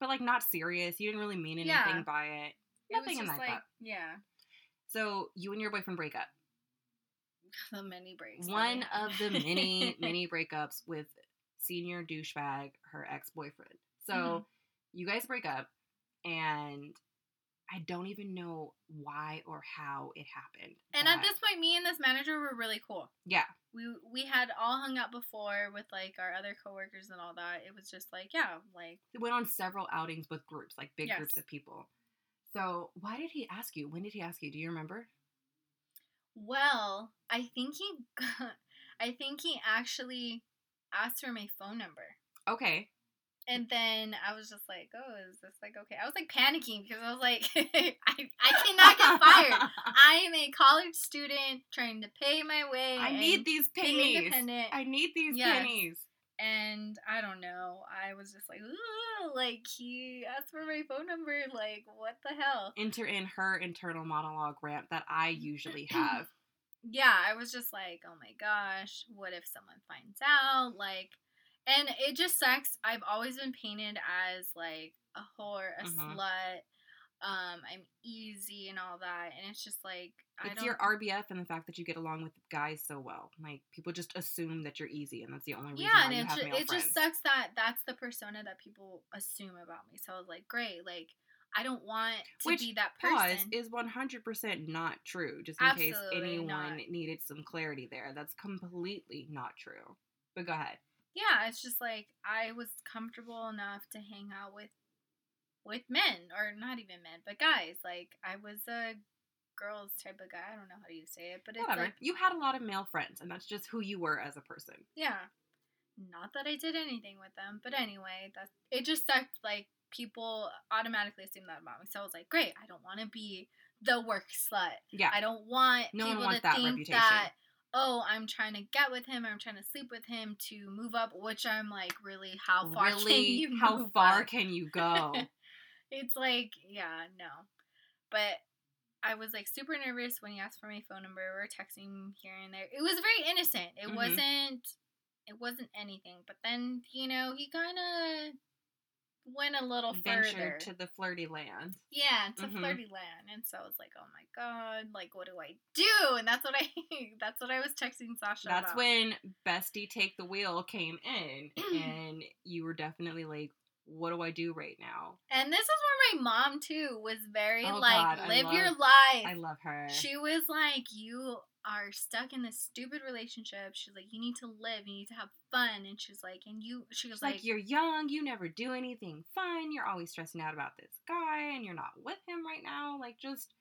But like not serious. You didn't really mean anything Yeah. by it. It Nothing was in that like, yeah, So you and your boyfriend break up. the mini breaks. One of the many, many breakups with senior douchebag, her ex boyfriend. So Mhm. you guys break up, and I don't even know why or how it happened. And at this point, me and this manager were really cool. yeah, We we had all hung out before with like our other coworkers and all that. It was just like, yeah, like we went on several outings with groups, like big groups of people. So why did he ask you? When did he ask you? Do you remember? well, I think he got, I think he actually asked for my phone number. Okay. And then I was just like, oh, is this like okay? I was like panicking because I was like, I, I cannot get fired. I am a college student trying to pay my way. I need these pennies. independent. I need these Yes. pennies. and I don't know. I was just like, like he asked for my phone number. Like, what the hell? Enter in her internal monologue rant that I usually have. Yeah, I was just like, oh my gosh, what if someone finds out? Like, and it just sucks. I've always been painted as like a whore, a Mhm. slut. Um, I'm easy and all that, and it's just like I It's your RBF and the fact that you get along with guys so well. Like people just assume that you're easy, and that's the only reason yeah, and it, ju- it just sucks that that's the persona that people assume about me. So I was like, great, like I don't want to Which, be that person. Pause is 100% not true. Just in case anyone not. needed some clarity there, that's completely not true. But go ahead. yeah, it's just like I was comfortable enough to hang out with with men or not even men, but guys. Like I was a girls type of guy. I don't know how you say it, but it's Whatever. like you had a lot of male friends, and that's just who you were as a person. yeah. Not that I did anything with them, but anyway, that's it. Just sucked like people automatically assume that about me. So I was like, great, I don't want to be the work slut. Yeah. I don't want No people to that think reputation. that oh, I'm trying to get with him, I'm trying to sleep with him to move up, which I'm like, really, how far can you how far up? can you go? it's like, yeah, no. But I was like super nervous when he asked for my phone number. We were texting here and there. It was very innocent. It Mhm. wasn't it wasn't anything. But then, you know, he kinda went a little further. To the flirty land. yeah, to Mhm. flirty land. And so I was like, Oh my god, like what do I do? And that's what I that's what I was texting Sasha. That's about. when Bestie Take the Wheel came in, and you were definitely like, "What do I do right now?" And this is where my mom too was very Oh, like, God, live your life. I love her. She was like, You are stuck in this stupid relationship. She's like, You need to live, you need to have fun. And she's like, And you, she was like, like, "You're young. You never do anything fun. You're always stressing out about this guy, and you're not with him right now. Like, just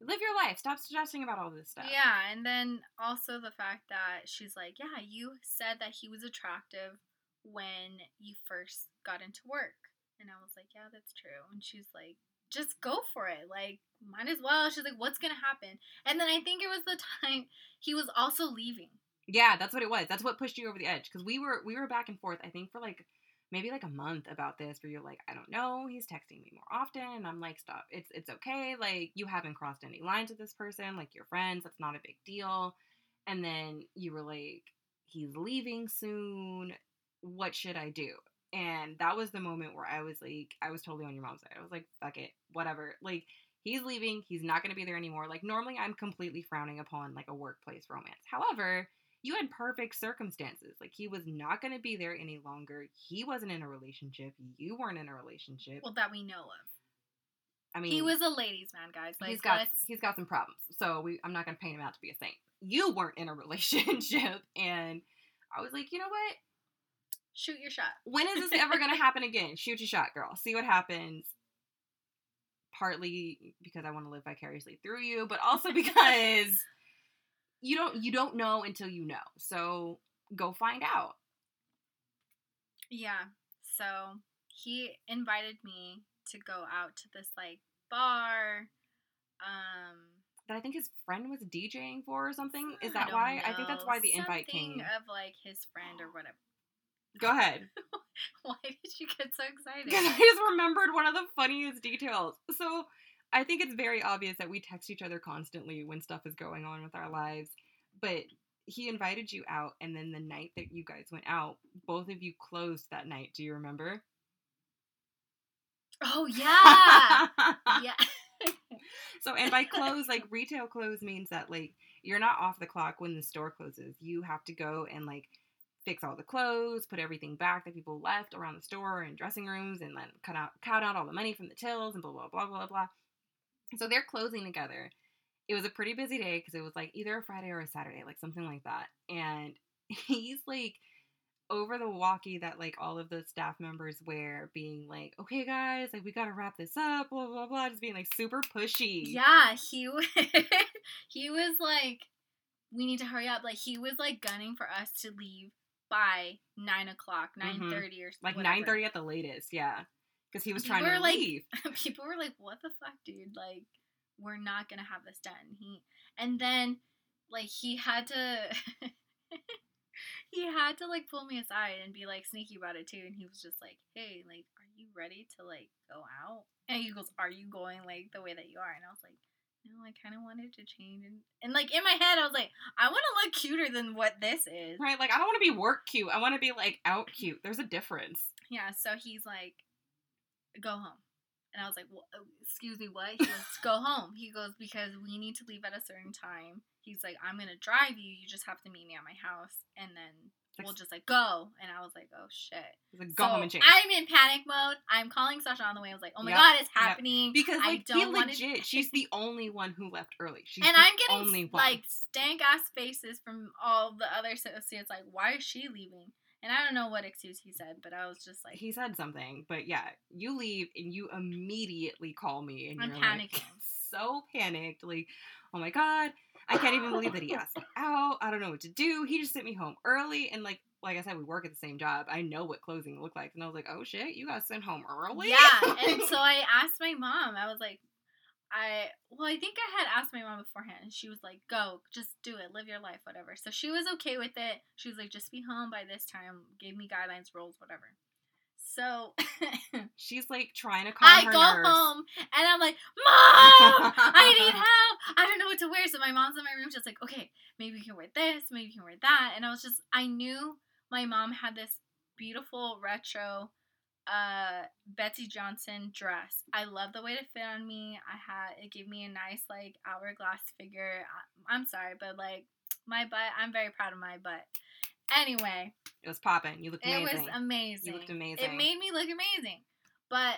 live your life. Stop stressing about all this stuff." Yeah. And then also the fact that she's like, Yeah, you said that he was attractive when you first got into work. And I was like, Yeah, that's true. And she's like, just go for it. Like, might as well. She's like, what's going to happen? And then I think it was the time he was also leaving. Yeah, that's what it was. That's what pushed you over the edge because we were we were back and forth. I think for like maybe like a month about this, where you're like, I don't know, he's texting me more often, and I'm like, stop. It's it's okay. Like you haven't crossed any lines with this person. Like you're friends. That's not a big deal. And then you were like, he's leaving soon. What should I do? And that was the moment where I was like, I was totally on your mom's side. I was like, fuck it, whatever. Like he's leaving. He's not going to be there anymore. Like normally, I'm completely frowning upon like a workplace romance. However you had perfect circumstances. Like he was not going to be there any longer. He wasn't in a relationship. You weren't in a relationship. Well, that we know of. I mean, he was a ladies' man, guys. Like, he's got let's- he's got some problems. So we I'm not going to paint him out to be a saint. You weren't in a relationship, and I was like, you know what? Shoot your shot. When is this ever going to happen again? Shoot your shot, girl. See what happens. Partly because I want to live vicariously through you, but also because you don't you don't know until you know. So go find out. Yeah. So he invited me to go out to this like bar. Um, that I think his friend was DJing for or something. Is that don't why? I think that's why the invite came. of like his friend or whatever. Go ahead. Why did you get so excited? Because I just remembered one of the funniest details. So I think it's very obvious that we text each other constantly when stuff is going on with our lives. But he invited you out, and then the night that you guys went out, both of you closed that night. Do you remember? Oh yeah, yeah. So, and by close, like retail close means that like you're not off the clock when the store closes. You have to go and like fix all the clothes, put everything back that people left around the store and dressing rooms, and then cut out count out all the money from the tills and blah blah blah blah blah. So they're closing together. It was a pretty busy day because it was like either a Friday or a Saturday, like something like that. And he's like over the walkie that like all of the staff members wear, being like, "Okay, guys, like we gotta wrap this up," blah blah blah, just being like super pushy. Yeah, he he was like, we need to hurry up. Like he was like gunning for us to leave by nine o'clock, nine thirty or Mm-hmm. like whatever. nine thirty at the latest. Yeah, because he was People trying to like- leave. People were like, "What the fuck, dude? Like, we're not gonna have this done." He and then like he had to. He had to like pull me aside and be like sneaky about it too, and he was just like, "Hey, like, are you ready to like go out?" And he goes, "Are you going like the way that you are?" And I was like, "No, I kind of wanted to change." And, and like in my head, I was like, "I want to look cuter than what this is." Right, like I don't want to be work cute. I want to be like out cute. There's a difference. Yeah, so he's like, go home. And I was like, well, uh, excuse me, what? He goes, go home. He goes, because we need to leave at a certain time. He's like, I'm going to drive you. You just have to meet me at my house. And then we'll just like go. And I was like, oh shit. Like, go so home and change. I'm in panic mode. I'm calling Sasha on the way. I was like, oh my Yep, God, it's yep. happening. because I like he don't wanna- she's the only one who left early. She's and the I'm getting only one. like stank ass faces from all the other associates. Like, why is she leaving? And I don't know what excuse he said, but I was just like, he said something, but yeah, you leave and you immediately call me and I'm you're like so panicked, like, oh my god, I can't even believe that he asked me out. I don't know what to do. He just sent me home early, and like like I said, we work at the same job. I know what closing look like, and I was like, "Oh shit, you got sent home early." Yeah, and so I asked my mom. I was like, I well, I think I had asked my mom beforehand, and she was like, "Go, just do it, live your life, whatever." So she was okay with it. She was like, "Just be home by this time." Gave me guidelines, rules, whatever. So she's like trying to calm I her go nerves. home and I'm like, Mom, I need help. I don't know what to wear. So my mom's in my room, She's like, okay, maybe you can wear this, maybe you can wear that. And I was just, I knew my mom had this beautiful retro uh Betsey Johnson dress. I love the way it fit on me. I had it gave me a nice like hourglass figure. I, I'm sorry, but like my butt, I'm very proud of my butt. Anyway, It was popping. You looked amazing. it was amazing. You looked amazing. It made me look amazing. But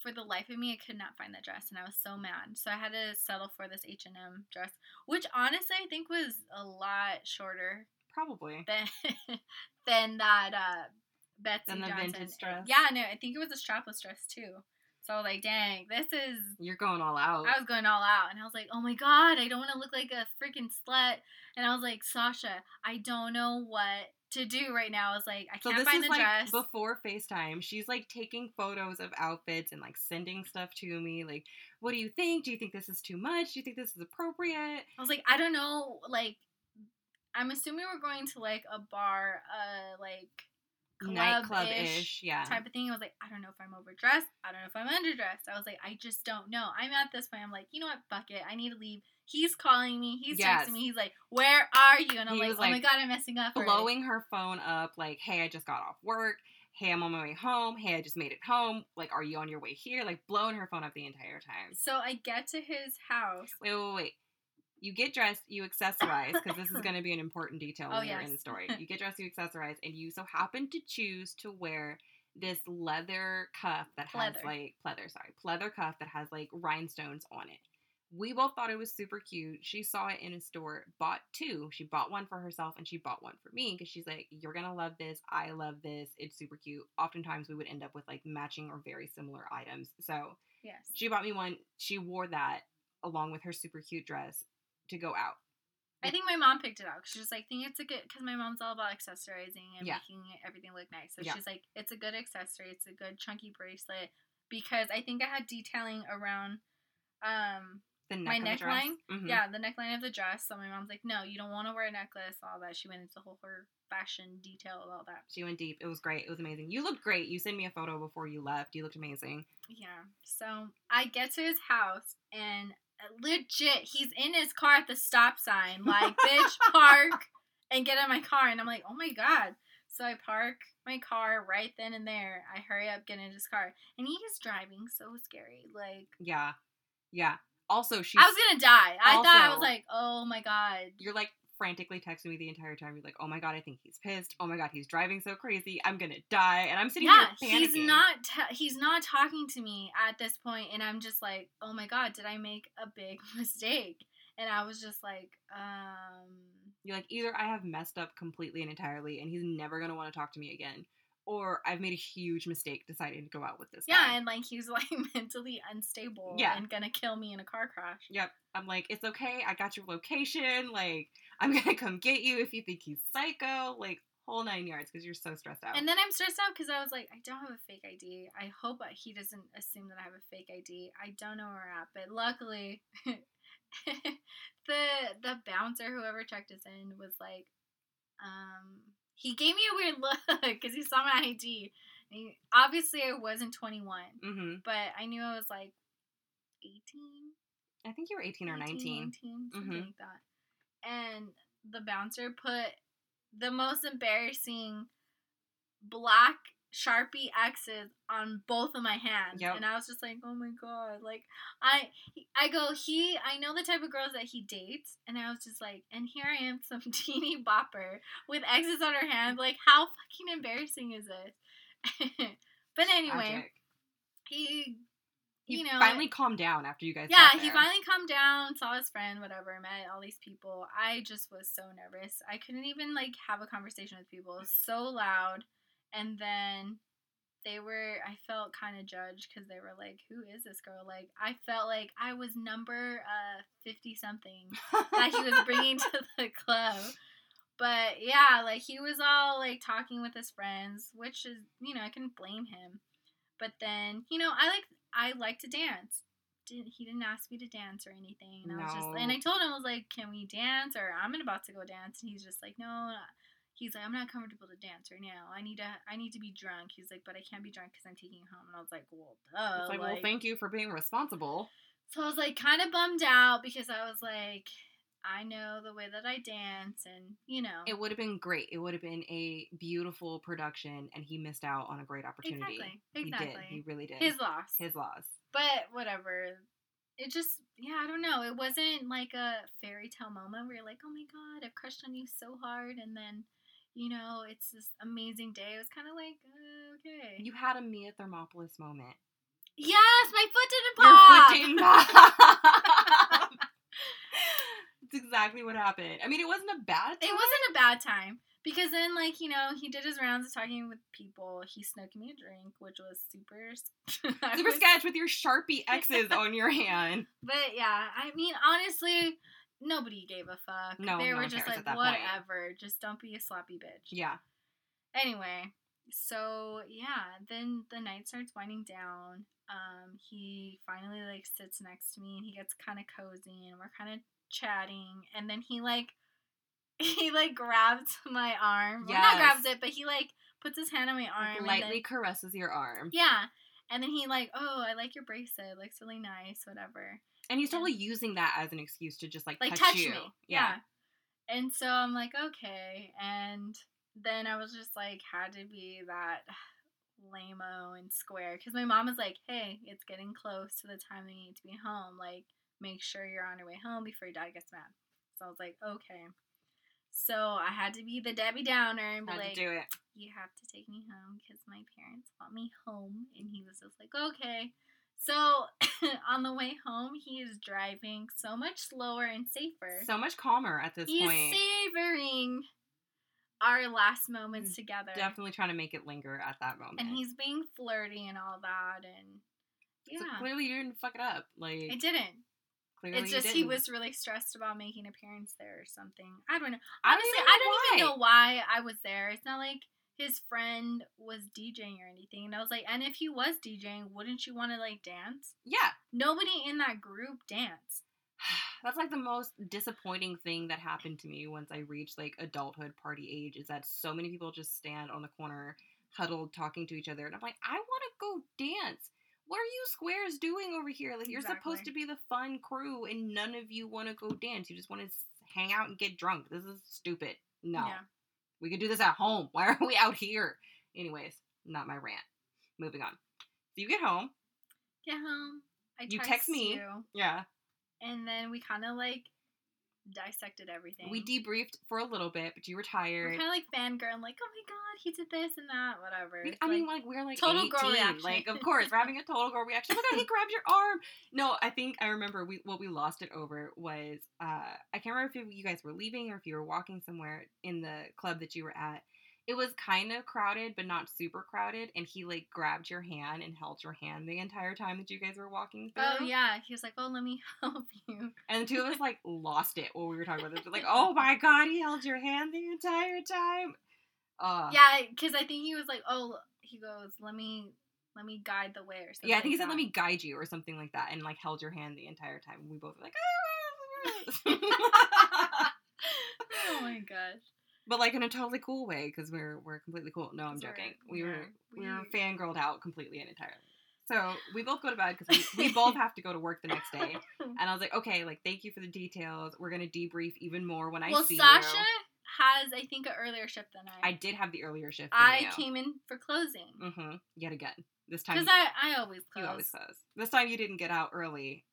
for the life of me, I could not find that dress, and I was so mad. So I had to settle for this H and M dress, which honestly I think was a lot shorter Probably. than than that uh, Betsey Than the Johnson. vintage dress? Yeah, no, I think it was a strapless dress too. So I was like, dang, this is. You're going all out. I was going all out, and I was like, oh my god, I don't want to look like a freaking slut. And I was like, Sasha, I don't know what to do right now. I was like, I can't this find is the like dress. before FaceTime. She's like taking photos of outfits and like sending stuff to me. Like, what do you think? Do you think this is too much? Do you think this is appropriate? I was like, I don't know, like I'm assuming we're going to like a bar, uh like Nightclub club-ish yeah. type of thing. I was like, I don't know if I'm overdressed. I don't know if I'm underdressed. I was like, I just don't know. I'm at this point. I'm like, you know what? Fuck it. I need to leave. He's calling me. He's Yes. texting me. He's like, Where are you? And I'm He like, Oh my god, I'm messing up. Blowing her phone up, like, hey, I just got off work. Hey, I'm on my way home. Hey, I just made it home. Like, are you on your way here? Like, blowing her phone up the entire time. So I get to his house. Wait, wait, wait. You get dressed, you accessorize, because this is going to be an important detail Oh, when you're in the story. You get dressed, you accessorize, and you so happen to choose to wear this leather cuff that has Pleather. like pleather, sorry, pleather cuff that has like rhinestones on it. We both thought it was super cute. She saw it in a store, bought two. She bought one for herself and she bought one for me because she's like, You're gonna love this. I love this. It's super cute. Oftentimes we would end up with like matching or very similar items. So Yes. she bought me one. She wore that along with her super cute dress to go out. I think my mom picked it out. She's like, think it's a good because my mom's all about accessorizing and Yeah. making everything look nice. So Yeah. she's like, it's a good accessory. It's a good chunky bracelet because I think I had detailing around um The My neck dress. neckline? Mhm. yeah the neckline of the dress. So my mom's like, no, you don't want to wear a necklace. All that. She went into the whole her fashion detail of all that. She went deep. It was great. It was amazing. You looked great. You sent me a photo before you left. You looked amazing. Yeah. So I get to his house and legit, he's in his car at the stop sign. Like, bitch, park and get in my car. And I'm like, oh my God. So I park my car right then and there. I hurry up, get in his car. And he's driving so scary. Like, Yeah. Yeah. Also, she. I was going to die. I thought I was like, oh my God. you're like frantically texting me the entire time. You're like, "Oh my god, I think he's pissed. Oh my god, he's driving so crazy. I'm going to die." And I'm sitting Yeah, here panicking. he's not. T- he's not talking to me at this point, and I'm just like, "Oh my god, did I make a big mistake?" And I was just like, um, You're like, "Either I have messed up completely and entirely and he's never going to want to talk to me again, or I've made a huge mistake deciding to go out with this Yeah, guy." and like he's like mentally unstable Yeah. and gonna kill me in a car crash. Yep. I'm like, "It's okay. I got your location. Like, I'm going to come get you if you think he's psycho." Like, whole 9 yards cuz you're so stressed out. And then I'm stressed out because I was like, I don't have a fake ID. I hope that he doesn't assume that I have a fake ID. I don't know where we're at, but luckily, the the bouncer, whoever checked us in, was like, um, he gave me a weird look because he saw my ID. And he, obviously, I wasn't 21, mhm. but I knew I was like 18. I think you were 18 or 19. 19, something Mhm. like that. And the bouncer put the most embarrassing black Sharpie X's on both of my hands. Yep. And I was just like, oh my god. Like I I go, he I know the type of girls that he dates, and I was just like, and here I am, some teeny bopper with X's on her hand. Like, how fucking embarrassing is this? but anyway, Tragic. he He you know finally calmed down after you guys. yeah, he finally calmed down, saw his friend, whatever, met all these people. I just was so nervous. I couldn't even like have a conversation with people. So loud. And then they were I felt kind of judged cuz they were like, "Who is this girl?" Like I felt like I was number uh 50 something that he was bringing to the club. But yeah, like he was all like talking with his friends, which is you know I can blame him. But then you know I like I like to dance. Didn't he didn't ask me to dance or anything, and I was just and I told him I was like, can we dance or I'm about to go dance, and he's just like, no. He's like, I'm not comfortable to dance right now. I need to, I need to be drunk. He's like, but I can't be drunk because I'm taking you home. And I was like, well, duh. it's like, well, thank you for being responsible. So I was like kind of bummed out because I was like, I know the way that I dance, and you know, It would have been great. It would have been a beautiful production, and he missed out on a great opportunity. exactly, He exactly. did. He really did. His loss. His loss. but whatever. It just, yeah, I don't know. It wasn't like a fairy tale moment where you're like, oh my god, I've crushed on you so hard, and then, you know, it's this amazing day. It was kind of like, uh, okay. You had a Mia Thermopolis moment. yes, my foot didn't pop. Your foot didn't pop. That's exactly what happened. I mean, it wasn't a bad time. It wasn't a bad time because then, like you know, he did his rounds of talking with people. He snuck me a drink, which was super, super was- sketch with your Sharpie X's on your hand. But yeah, I mean, honestly, nobody gave a fuck. No, they no were just like, at that point. whatever. Just don't be a sloppy bitch. Yeah. Anyway, so yeah, then the night starts winding down. Um, he finally like sits next to me and he gets kind of cozy and we're kind of chatting and then he like he like grabs my arm. Well, not grabs it, but he like puts his hand on my arm. Lightly then- caresses your arm. yeah. And then he like, oh, I like your bracelet. It looks really nice, whatever. And he's totally using that as an excuse to just like, like touch, touch, you. me. Yeah. And so I'm like, okay. And then I was just like, had to be that lameo and square because my mom was like, hey, it's getting close to the time they need to be home. Like, make sure you're on your way home before your dad gets mad. So I was like, okay. So I had to be the Debbie Downer and be Had like, to do it. you have to take me home because my parents want me home. And he was just like, okay. So on the way home, he is driving so much slower and safer. So much calmer at this He's point. savoring our last moments together. Definitely trying to make it linger at that moment. And he's being flirty and all that. And yeah, So clearly you didn't fuck it up. Like I didn't. clearly It's just he was really stressed about making an appearance there or something. I don't know. I don't Honestly, even I don't even know why I was there. It's not like his friend was DJing or anything. And I was like, and if he was DJing, wouldn't you want to like dance? Yeah. Nobody in that group danced. That's like the most disappointing thing that happened to me once I reached like adulthood party age is that so many people just stand on the corner huddled talking to each other and I'm like, I want to go dance. What are you squares doing over here? Like you're supposed to be the fun crew and none of you want to go dance. You just want to hang out and get drunk. This is stupid. No. Yeah. We could do this at home. Why are we out here? Anyways, not my rant. Moving on. So you get home. Get home. I You text me. you, Yeah. and then we kind of like dissected everything. We debriefed for a little bit, but you were We're tired. kind of like fangirl, like, oh my god, he did this and that, whatever. We- I mean, like- like we're like total 18. girl reaction. Like, of course, we're having a total girl reaction. Oh my god, he grabbed your arm. No, I think I remember we what we lost it over was uh I can't remember if you guys were leaving or if you were walking somewhere in the club that you were at. It was kind of crowded, but not super crowded, and he like grabbed your hand and held your hand the entire time that you guys were walking through. oh yeah, he was like, oh, let me help you. And the two of us like lost it while we were talking about this. We're like, oh my god, he held your hand the entire time. Uh, Yeah, because I think he was like, oh, he goes, let me, let me guide the way or something. Yeah, I think he said, "Let me guide you" or something like that, and like held your hand the entire time. We both were like, oh my gosh. But like in a totally cool way because we're we're completely cool. No, I'm we're- joking. We were yeah, we were fangirled out completely and entirely. So we both go to bed because we, we both have to go to work the next day. And I was like, okay, like thank you for the details. We're gonna debrief even more when I see you. well, see Sasha you. has, I think, an earlier shift than I. I did have the earlier shift. I came in for closing Mm-hmm. Yet again, this time because I, I always close. you always close. This time you didn't get out early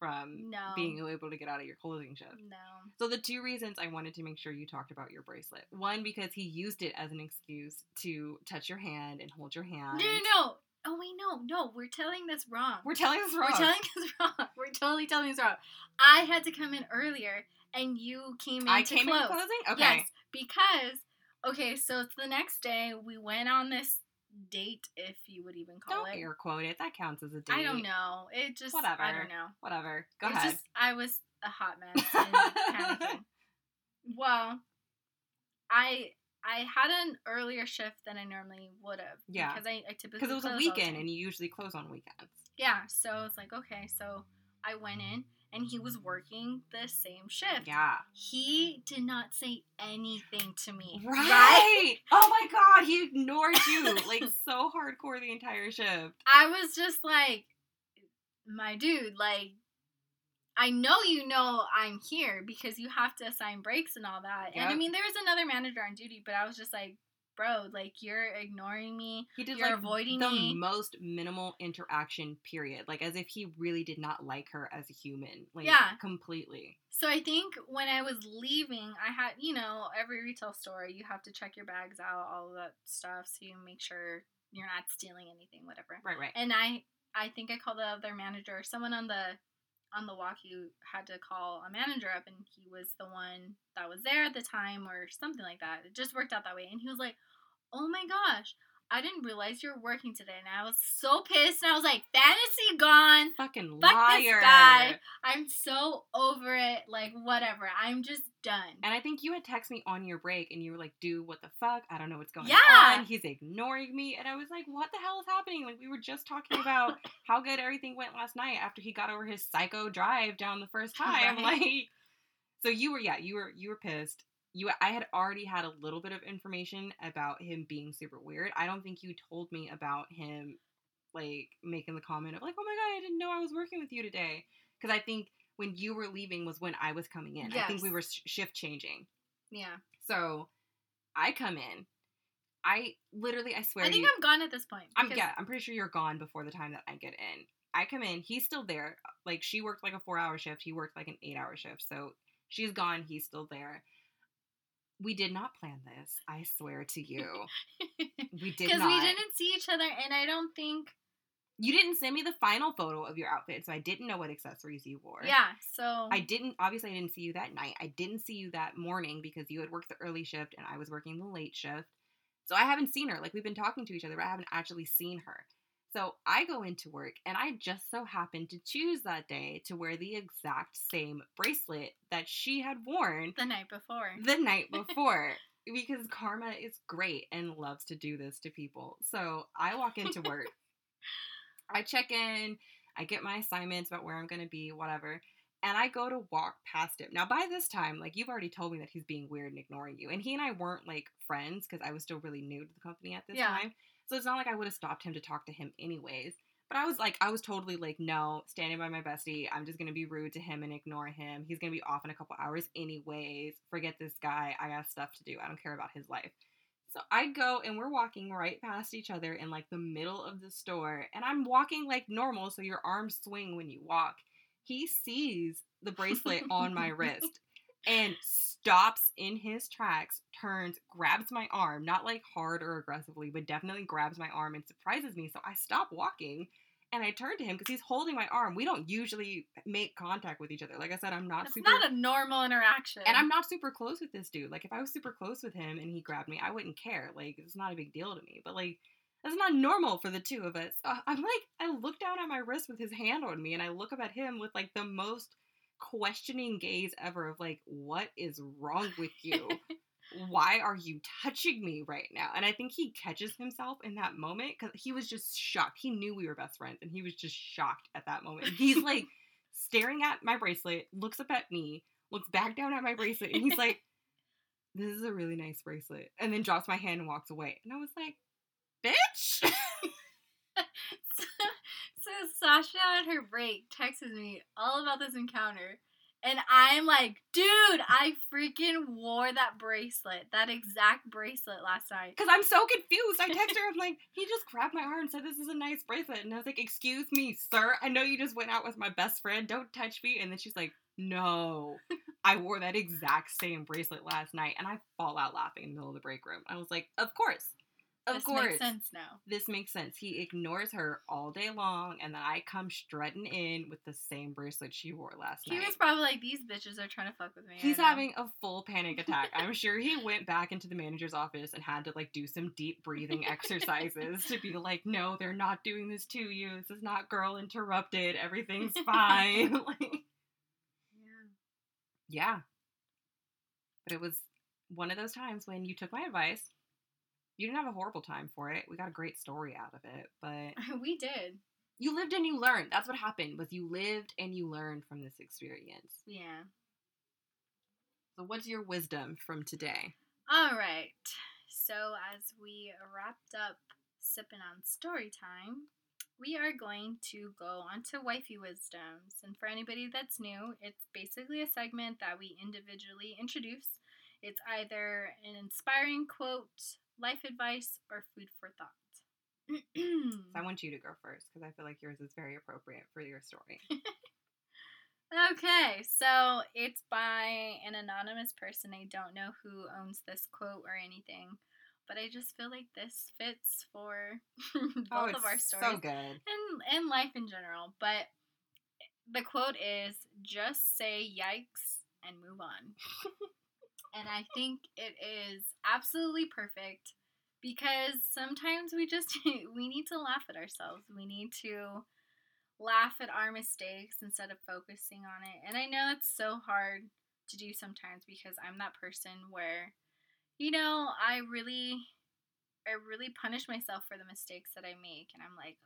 from No. being able to get out of your clothing shift. No. So the two reasons I wanted to make sure you talked about your bracelet. One because he used it as an excuse to touch your hand and hold your hand. No, no, no. Oh wait, no, no. We're telling this wrong. We're telling this wrong. We're telling this wrong. We're totally telling this wrong. I had to come in earlier, and you came in I to came close. in closing? Okay. Yes, because okay, so it's the next day. We went on this date, if you would even call Don't it. air quote it. That counts as a date. I don't know. It just whatever. I don't know. Whatever. Go It's ahead. just I was a hot mess and panicking. Well, I I had an earlier shift than I normally would have. Yeah. Because I, I typically Because it was a weekend and you usually close on weekends. Yeah, so it's like, okay, so I went in and he was working the same shift. Yeah. He did not say anything to me. Right. Oh my god, he ignored you like so hardcore the entire shift. I was just like, my dude, like, I know you know I'm here because you have to assign breaks and all that. And I mean, there was another manager on duty, but I was just like, bro, like, you're ignoring me. He did You're like avoiding the me. most minimal interaction period, like as if he really did not like her as a human, like Yeah. completely. So I think when I was leaving, I had, you know, every retail store, you have to check your bags out, all of that stuff, so you make sure you're not stealing anything, whatever. Right, right. And I, I think I called the other manager, someone on the, on the walkie had to call a manager up, and he was the one that was there at the time, or something like that. It just worked out that way, and he was like, "Oh my gosh." I didn't realize you were working today, and I was so pissed. And I was like, "Fantasy gone! Fucking Fuck liar. this guy. I'm so over it. Like, whatever. I'm just done." And I think you had texted me on your break and you were like, dude, what the fuck? I don't know what's going Yeah. on. He's ignoring me. And I was like, what the hell is happening? Like, we were just talking about how good everything went last night after he got over his psycho drive down the first time. Right. Like, so you were, yeah, you were, you were pissed. You, I had already had a little bit of information about him being super weird. I don't think you told me about him, like, making the comment of, like, oh my God, I didn't know I was working with you today. Because I think when you were leaving was when I was coming in. I think we were sh- shift changing. yeah. So I come in. I literally, I swear I think you, I'm gone at this point. I'm yeah, I'm pretty sure you're gone before the time that I get in. I come in, he's still there. Like she worked like a four hour shift, he worked like an eight hour shift. So she's gone, he's still there. We did not plan this. I swear to you, we did not Because we didn't see each other, and I don't think. You didn't send me the final photo of your outfit, so I didn't know what accessories you wore. Yeah, so. I didn't obviously I didn't see you that night. I didn't see you that morning because you had worked the early shift and I was working the late shift. So I haven't seen her. Like we've been talking to each other, but I haven't actually seen her. So I go into work and I just so happened to choose that day to wear the exact same bracelet that she had worn the night before. the night before. because Karma is great and loves to do this to people. So I walk into work. I check in, I get my assignments about where I'm going to be, whatever. And I go to walk past him. Now, by this time, like, you've already told me that he's being weird and ignoring you. And he and I weren't, like, friends because I was still really new to the company at this Yeah. time. So it's not like I would have stopped him to talk to him, anyways. But I was like, I was totally like, no, standing by my bestie. I'm just going to be rude to him and ignore him. He's going to be off in a couple hours, anyways. Forget this guy. I got stuff to do. I don't care about his life. So I go and we're walking right past each other in like the middle of the store. And I'm walking like normal, so your arms swing when you walk. He sees the bracelet on my wrist and stops in his tracks, turns, grabs my arm, not like hard or aggressively, but definitely grabs my arm and surprises me. So I stop walking and I turn to him because he's holding my arm. We don't usually make contact with each other. Like I said, I'm not It's super not a normal interaction. and I'm not super close with this dude. Like, if I was super close with him and he grabbed me, I wouldn't care. Like, it's not a big deal to me. But, like, that's not normal for the two of us. Uh, I'm like, I look down at my wrist with his hand on me, and I look up at him with, like, the most questioning gaze ever of, like, what is wrong with you? Why are you touching me right now? And I think he catches himself in that moment because he was just shocked. He knew we were best friends, and he was just shocked at that moment. He's like, staring at my bracelet, looks up at me, looks back down at my bracelet, and he's like, This is a really nice bracelet. And then drops my hand and walks away. And I was like, Bitch! Sasha at her break texts me all about this encounter. And I'm like, dude, I freaking wore that bracelet, that exact bracelet last night. Because I'm so confused. I text her, I'm like, He just grabbed my arm and said, This is a nice bracelet. And I was like, Excuse me, sir. I know you just went out with my best friend. Don't touch me. And then she's like, No. I wore that exact same bracelet last night. And I fall out laughing in the middle of the break room. I was like, Of course. Of course. this course. makes sense now. this makes sense. He ignores her all day long, and then I come strutting in with the same bracelet she wore last He night. He was probably like, these bitches are trying to fuck with me. He's having a full panic attack. I'm sure he went back into the manager's office and had to like do some deep breathing exercises to be like, no, they're not doing this to you. This is not girl interrupted. Everything's fine. like, Yeah. yeah. But it was one of those times when you took my advice. You didn't have a horrible time for it. We got a great story out of it, but we did. you lived and you learned. That's what happened. Was you lived and you learned from this experience. Yeah. So what's your wisdom from today? All right. So as we wrapped up sipping on story time, we are going to go on to wifey wisdoms. And for anybody that's new, it's basically a segment that we individually introduce. It's either an inspiring quote, life advice, or food for thought. So I want you to go first because I feel like yours is very appropriate for your story. Okay, so it's by an anonymous person. I don't know who owns this quote or anything, but I just feel like this fits for oh, both of our stories Oh, so good. and and life in general. But the quote is just say yikes and move on. and I think it is absolutely perfect because sometimes we just we need to laugh at ourselves. We need to laugh at our mistakes instead of focusing on it. And I know it's so hard to do sometimes because I'm that person where you know, I really I really punish myself for the mistakes that I make and I'm like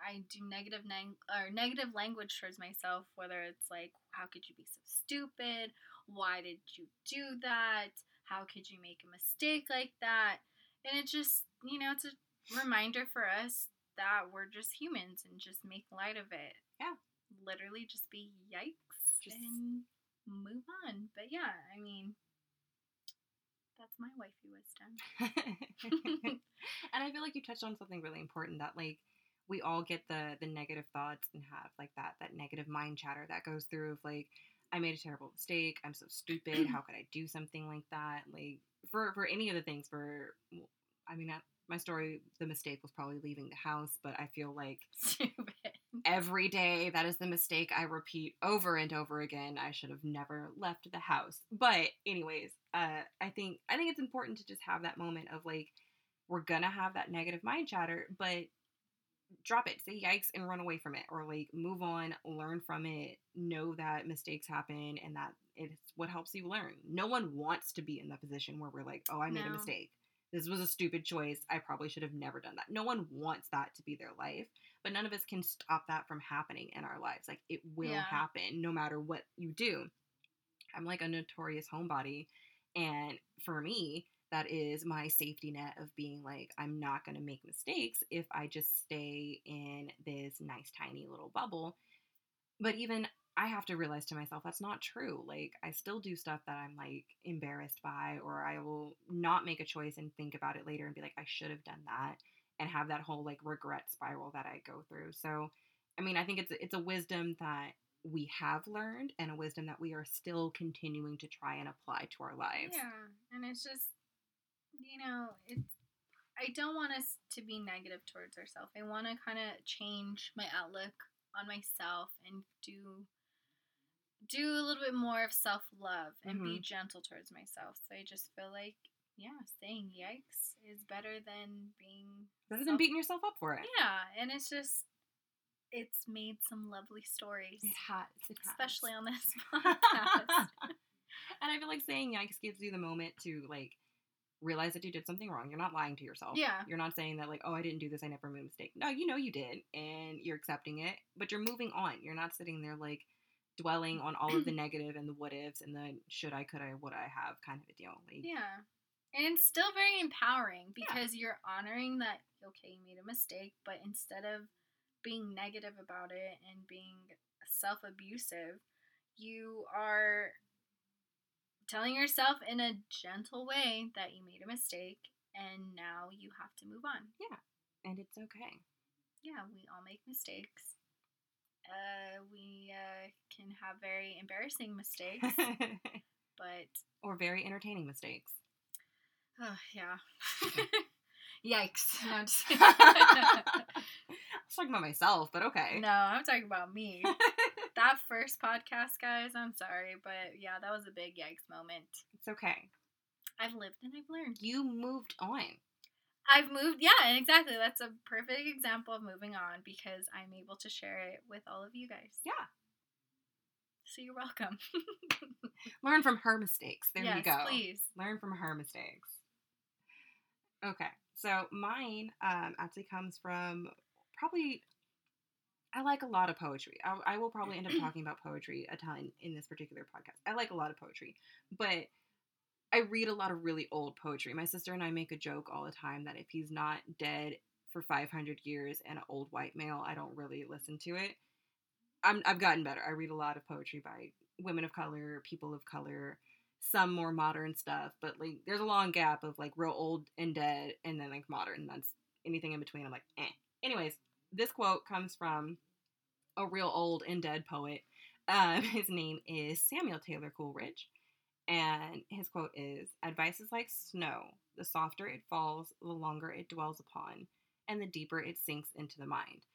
I do negative or negative language towards myself whether it's like how could you be so stupid? Why did you do that? How could you make a mistake like that? And it just, you know, it's a reminder for us that we're just humans and just make light of it. Yeah. Literally just be yikes Just- and move on. But yeah, I mean, that's my wifey wisdom. and I feel like you touched on something really important that like we all get the the negative thoughts and have like that that negative mind chatter that goes through of like I made a terrible mistake. I'm so stupid. How could I do something like that? Like for for any of the things for I mean I, my story the mistake was probably leaving the house, but I feel like Stupid. every day that is the mistake I repeat over and over again. I should have never left the house. But anyways, uh I think I think it's important to just have that moment of like we're gonna have that negative mind chatter, but drop it, say yikes and run away from it or like move on, learn from it, know that mistakes happen and that it's what helps you learn. No one wants to be in that position where we're like, "Oh, I made a mistake. This was a stupid choice. I probably should have never done that." No one wants that to be their life but none of us can stop that from happening in our lives. Like it will Yeah. happen no matter what you do. I'm like a notorious homebody, and for me, that is my safety net of being like, I'm not going to make mistakes if I just stay in this nice, tiny little bubble. But even I have to realize to myself that's not true. Like, I still do stuff that I'm like embarrassed by, or I will not make a choice and think about it later and be like, I should have done that and have that whole like regret spiral that I go through. So, I mean, I think it's it's a wisdom that we have learned and a wisdom that we are still continuing to try and apply to our lives. Yeah, and it's just, you know, it's. I don't want us to be negative towards ourselves. I want to kind of change my outlook on myself and do do a little bit more of self love and be mm-hmm. gentle towards myself. So I just feel like, yeah, saying yikes is better than being Rather self- than beating yourself up for it. Yeah, and it's just it's made some lovely stories, It has, it has. especially on this podcast. and I feel like saying yikes gives you the moment to like realize that you did something wrong. You're not lying to yourself. Yeah. You're not saying that like, oh, I didn't do this. I never made a mistake. No, you know you did, and you're accepting it, but you're moving on. You're not sitting there like dwelling on all of the negative and the what ifs and the should I, could I, would I have kind of a deal. Like, Yeah. And it's still very empowering Yeah. because you're honoring that, okay, you made a mistake, but instead of being negative about it and being self abusive, you are telling yourself in a gentle way that you made a mistake and now you have to move on. Yeah. And it's okay. Yeah, we all make mistakes. Uh, we uh, can have very embarrassing mistakes, but or very entertaining mistakes. Oh yeah. Yikes. No, I'm just I was talking about myself, but okay. no, I'm talking about me. That first podcast, guys, I'm sorry, but yeah, that was a big yikes moment. It's okay. I've lived and I've learned. You moved on. I've moved, yeah, and exactly. That's a perfect example of moving on because I'm able to share it with all of you guys. Yeah. So you're welcome. Learn from her mistakes. There yes, you go. please. Learn from her mistakes. Okay, so mine um, actually comes from probably. I like a lot of poetry. I, I will probably end up talking about poetry a ton in this particular podcast. I like a lot of poetry, but I read a lot of really old poetry. My sister and I make a joke all the time that if he's not dead for 500 years and an old white male, I don't really listen to it. I'm, I've gotten better. I read a lot of poetry by women of color, people of color, some more modern stuff, but like there's a long gap of like real old and dead and then like modern. That's anything in between. I'm like, eh. Anyways, this quote comes from a real old and dead poet. Um, his name is Samuel Taylor Coleridge. And his quote is Advice is like snow. The softer it falls, the longer it dwells upon, and the deeper it sinks into the mind.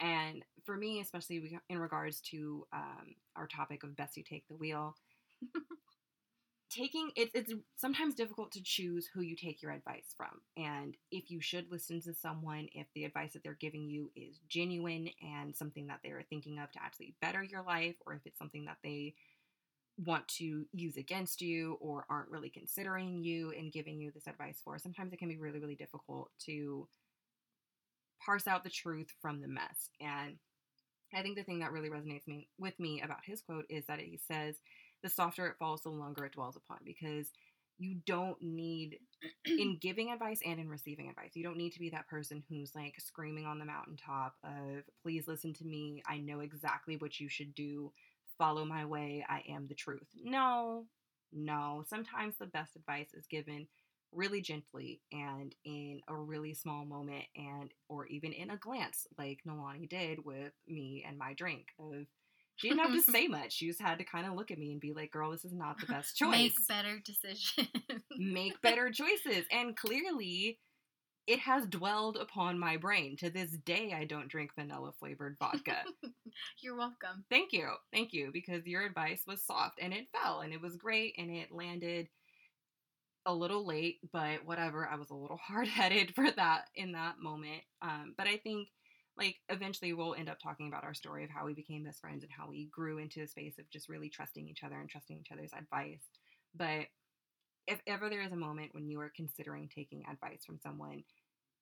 And for me, especially in regards to um, our topic of best you take the wheel, taking it's it's sometimes difficult to choose who you take your advice from. And if you should listen to someone if the advice that they're giving you is genuine and something that they're thinking of to actually better your life or if it's something that they want to use against you or aren't really considering you and giving you this advice for sometimes it can be really really difficult to parse out the truth from the mess. And i think the thing that really resonates me with me about his quote is that he says the softer it falls, the longer it dwells upon because you don't need in giving advice and in receiving advice you don't need to be that person who's like screaming on the mountaintop of please listen to me. I know exactly what you should do. Follow my way. I am the truth. No. No. Sometimes the best advice is given really gently and in a really small moment and or even in a glance like Nalani did with me and my drink of she didn't have to say much. She just had to kind of look at me and be like, girl, this is not the best choice. Make better decisions. Make better choices. And clearly, it has dwelled upon my brain. To this day, I don't drink vanilla flavored vodka. You're welcome. Thank you. Thank you. Because your advice was soft and it fell and it was great and it landed a little late, but whatever. I was a little hard headed for that in that moment. Um, but I think like eventually we'll end up talking about our story of how we became best friends and how we grew into a space of just really trusting each other and trusting each other's advice. But if ever there is a moment when you are considering taking advice from someone,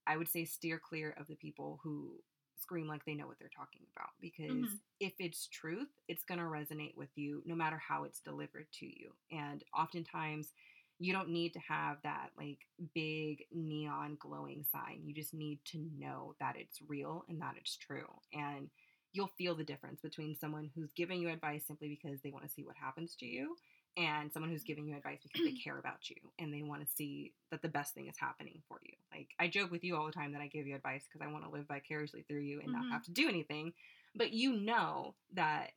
I would say steer clear of the people who scream like they know what they're talking about because mm-hmm. if it's truth, it's going to resonate with you no matter how it's delivered to you. And oftentimes you don't need to have that like big neon glowing sign. You just need to know that it's real and that it's true. And you'll feel the difference between someone who's giving you advice simply because they want to see what happens to you and someone who's giving you advice because they care about you and they want to see that the best thing is happening for you. Like I joke with you all the time that I give you advice because I want to live vicariously through you and mm-hmm. not have to do anything, but you know that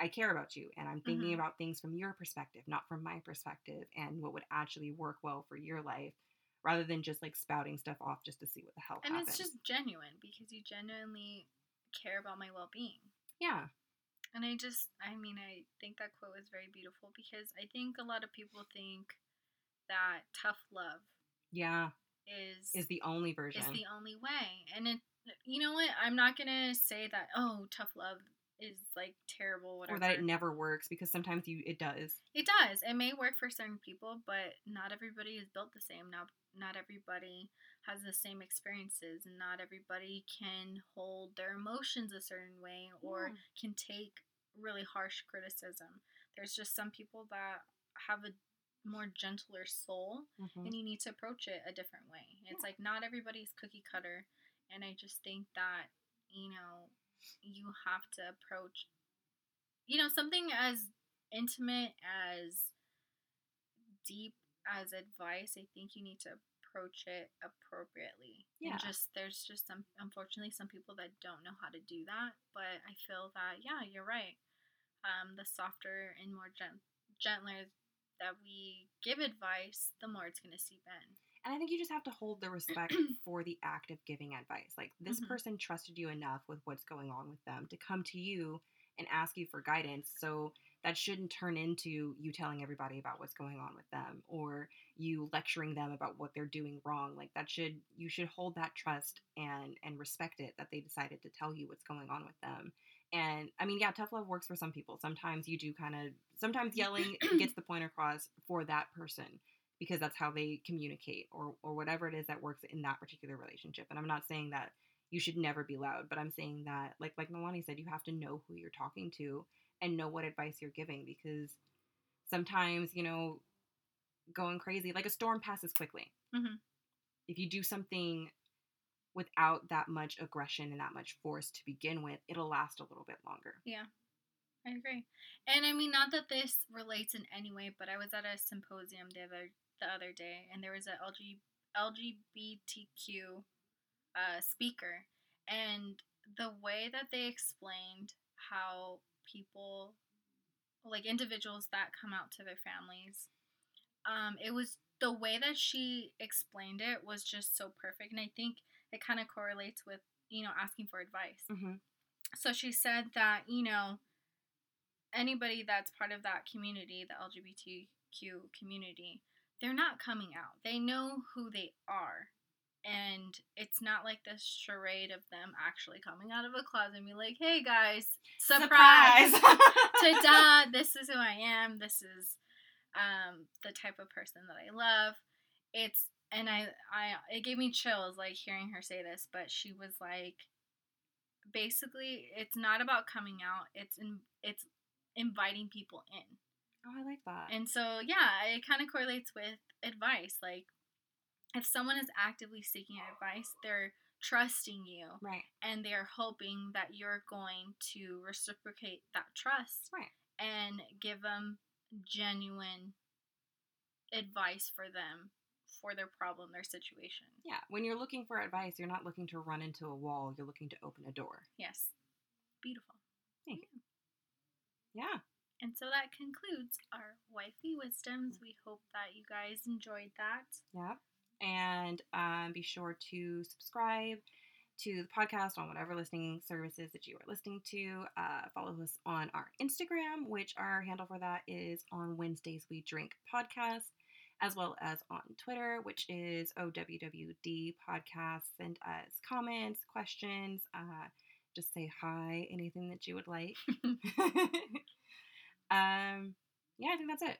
I care about you and I'm thinking mm-hmm. about things from your perspective, not from my perspective, and what would actually work well for your life rather than just like spouting stuff off just to see what the hell and happens. it's just genuine because you genuinely care about my well being. Yeah. And I just, I mean, I think that quote is very beautiful because I think a lot of people think that tough love. Yeah. Is is the only version. Is the only way. And it, you know what? I'm not gonna say that. Oh, tough love is like terrible whatever. or that it never works because sometimes you it does. It does. It may work for certain people but not everybody is built the same. Not not everybody has the same experiences. And not everybody can hold their emotions a certain way or can take really harsh criticism. There's just some people that have a more gentler soul mm-hmm. and you need to approach it a different way. It's yeah. like not everybody's cookie cutter and i just think that you know you have to approach you know something as intimate as deep as advice i think you need to approach it appropriately. Yeah. and just there's just some unfortunately some people that don't know how to do that but i feel that yeah you're right. Um, the softer and more gent- gentler that we give advice the more it's going to seep in and I think you just have to hold the respect for the act of giving advice. Like this mm-hmm. person trusted you enough with what's going on with them to come to you and ask you for guidance. So that shouldn't turn into you telling everybody about what's going on with them or you lecturing them about what they're doing wrong. Like that should you should hold that trust and and respect it that they decided to tell you what's going on with them And I mean, yeah, tough love works for some people. Sometimes you do kind of, sometimes yelling gets the point across for that person because that's how they communicate or, or whatever it is that works in that particular relationship. And I'm not saying that you should never be loud, but I'm saying that, like, like Nalani said, you have to know who you're talking to and know what advice you're giving because sometimes, you know, going crazy, like a storm passes quickly. Mhm. If you do something without that much aggression and that much force to begin with, it'll last a little bit longer. Yeah. I agree. And I mean, not that this relates in any way, but I was at a symposium the other the other day, and there was a LG, LGBTQ uh, speaker, and the way that they explained how people, like individuals that come out to their families, um, it was the way that she explained it was just so perfect, and I think it kind of correlates with you know asking for advice. Mm-hmm. so she said that you know anybody that's part of that community the lgbtq community they're not coming out. They know who they are. And it's not like this charade of them actually coming out of a closet and be like hey guys surprise, ta-da this is who i am. This is um, the type of person that i love. It's and I, I it gave me chills like hearing her say this but she was like basically it's not about coming out it's in it's inviting people in oh, I like that. and so yeah it kind of correlates with advice like if someone is actively seeking advice they're trusting you right. and they're hoping that you're going to reciprocate that trust Right. and give them genuine advice for them for their problem their situation Yeah. When you're looking for advice, you're not looking to run into a wall. You're looking to open a door. yes beautiful Yeah. And so that concludes our wifey wisdoms. We hope that you guys enjoyed that. Yeah. And um, be sure to subscribe to the podcast on whatever listening services that you are listening to. Uh, follow us on our Instagram, which our handle for that is on Wednesdays We Drink Podcast, as well as on Twitter, which is OWWD Podcast. Send us comments, questions, uh, just say hi, anything that you would like. um, yeah, I think that's it.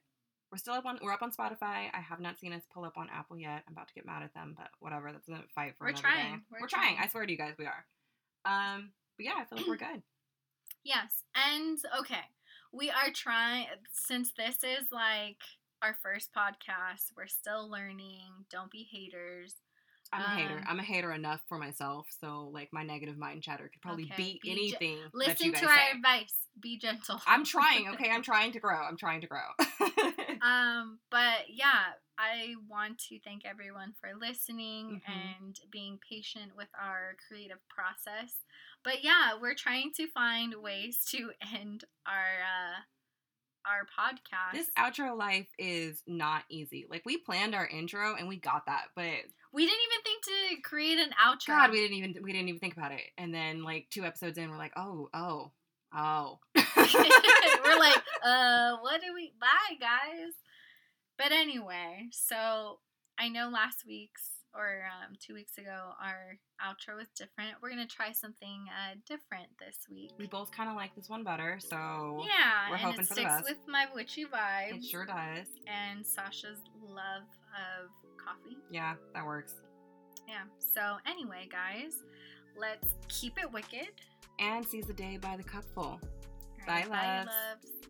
We're still up on we're up on Spotify. I have not seen us pull up on Apple yet. I'm about to get mad at them, but whatever. That's a fight for We're another trying. day. We're We're, trying. trying. I swear to you guys, we are. Um, but yeah, I feel like we're good. Yes. And okay, we are trying, since this is like our first podcast, we're still learning. Don't be haters. I'm a hater. Um, I'm a hater enough for myself, so like my negative mind chatter could probably Okay, beat be ge- anything that Listen to our say. advice. Be gentle. I'm trying. Okay, I'm trying to grow. I'm trying to grow. Um, but yeah, I want to thank everyone for listening Mhm. and being patient with our creative process. But yeah, we're trying to find ways to end our uh our podcast. this outro life is not easy. Like we planned our intro and we got that, but we didn't even think to create an outro. God, we didn't even we didn't even think about it. And then like two episodes in, we're like, oh, oh, oh. we're like, uh, what do we bye guys? But anyway, so I know last week's or um, two weeks ago our outro was different. We're gonna try something uh, different this week. we both kind of like this one better, so Yeah, we're and hoping it for the sticks best. with my witchy vibe, it sure does. and Sasha's love of coffee. Yeah, that works. Yeah. So anyway, guys, let's keep it wicked. And seize the day by the cupful. Right, Bye, loves. loves.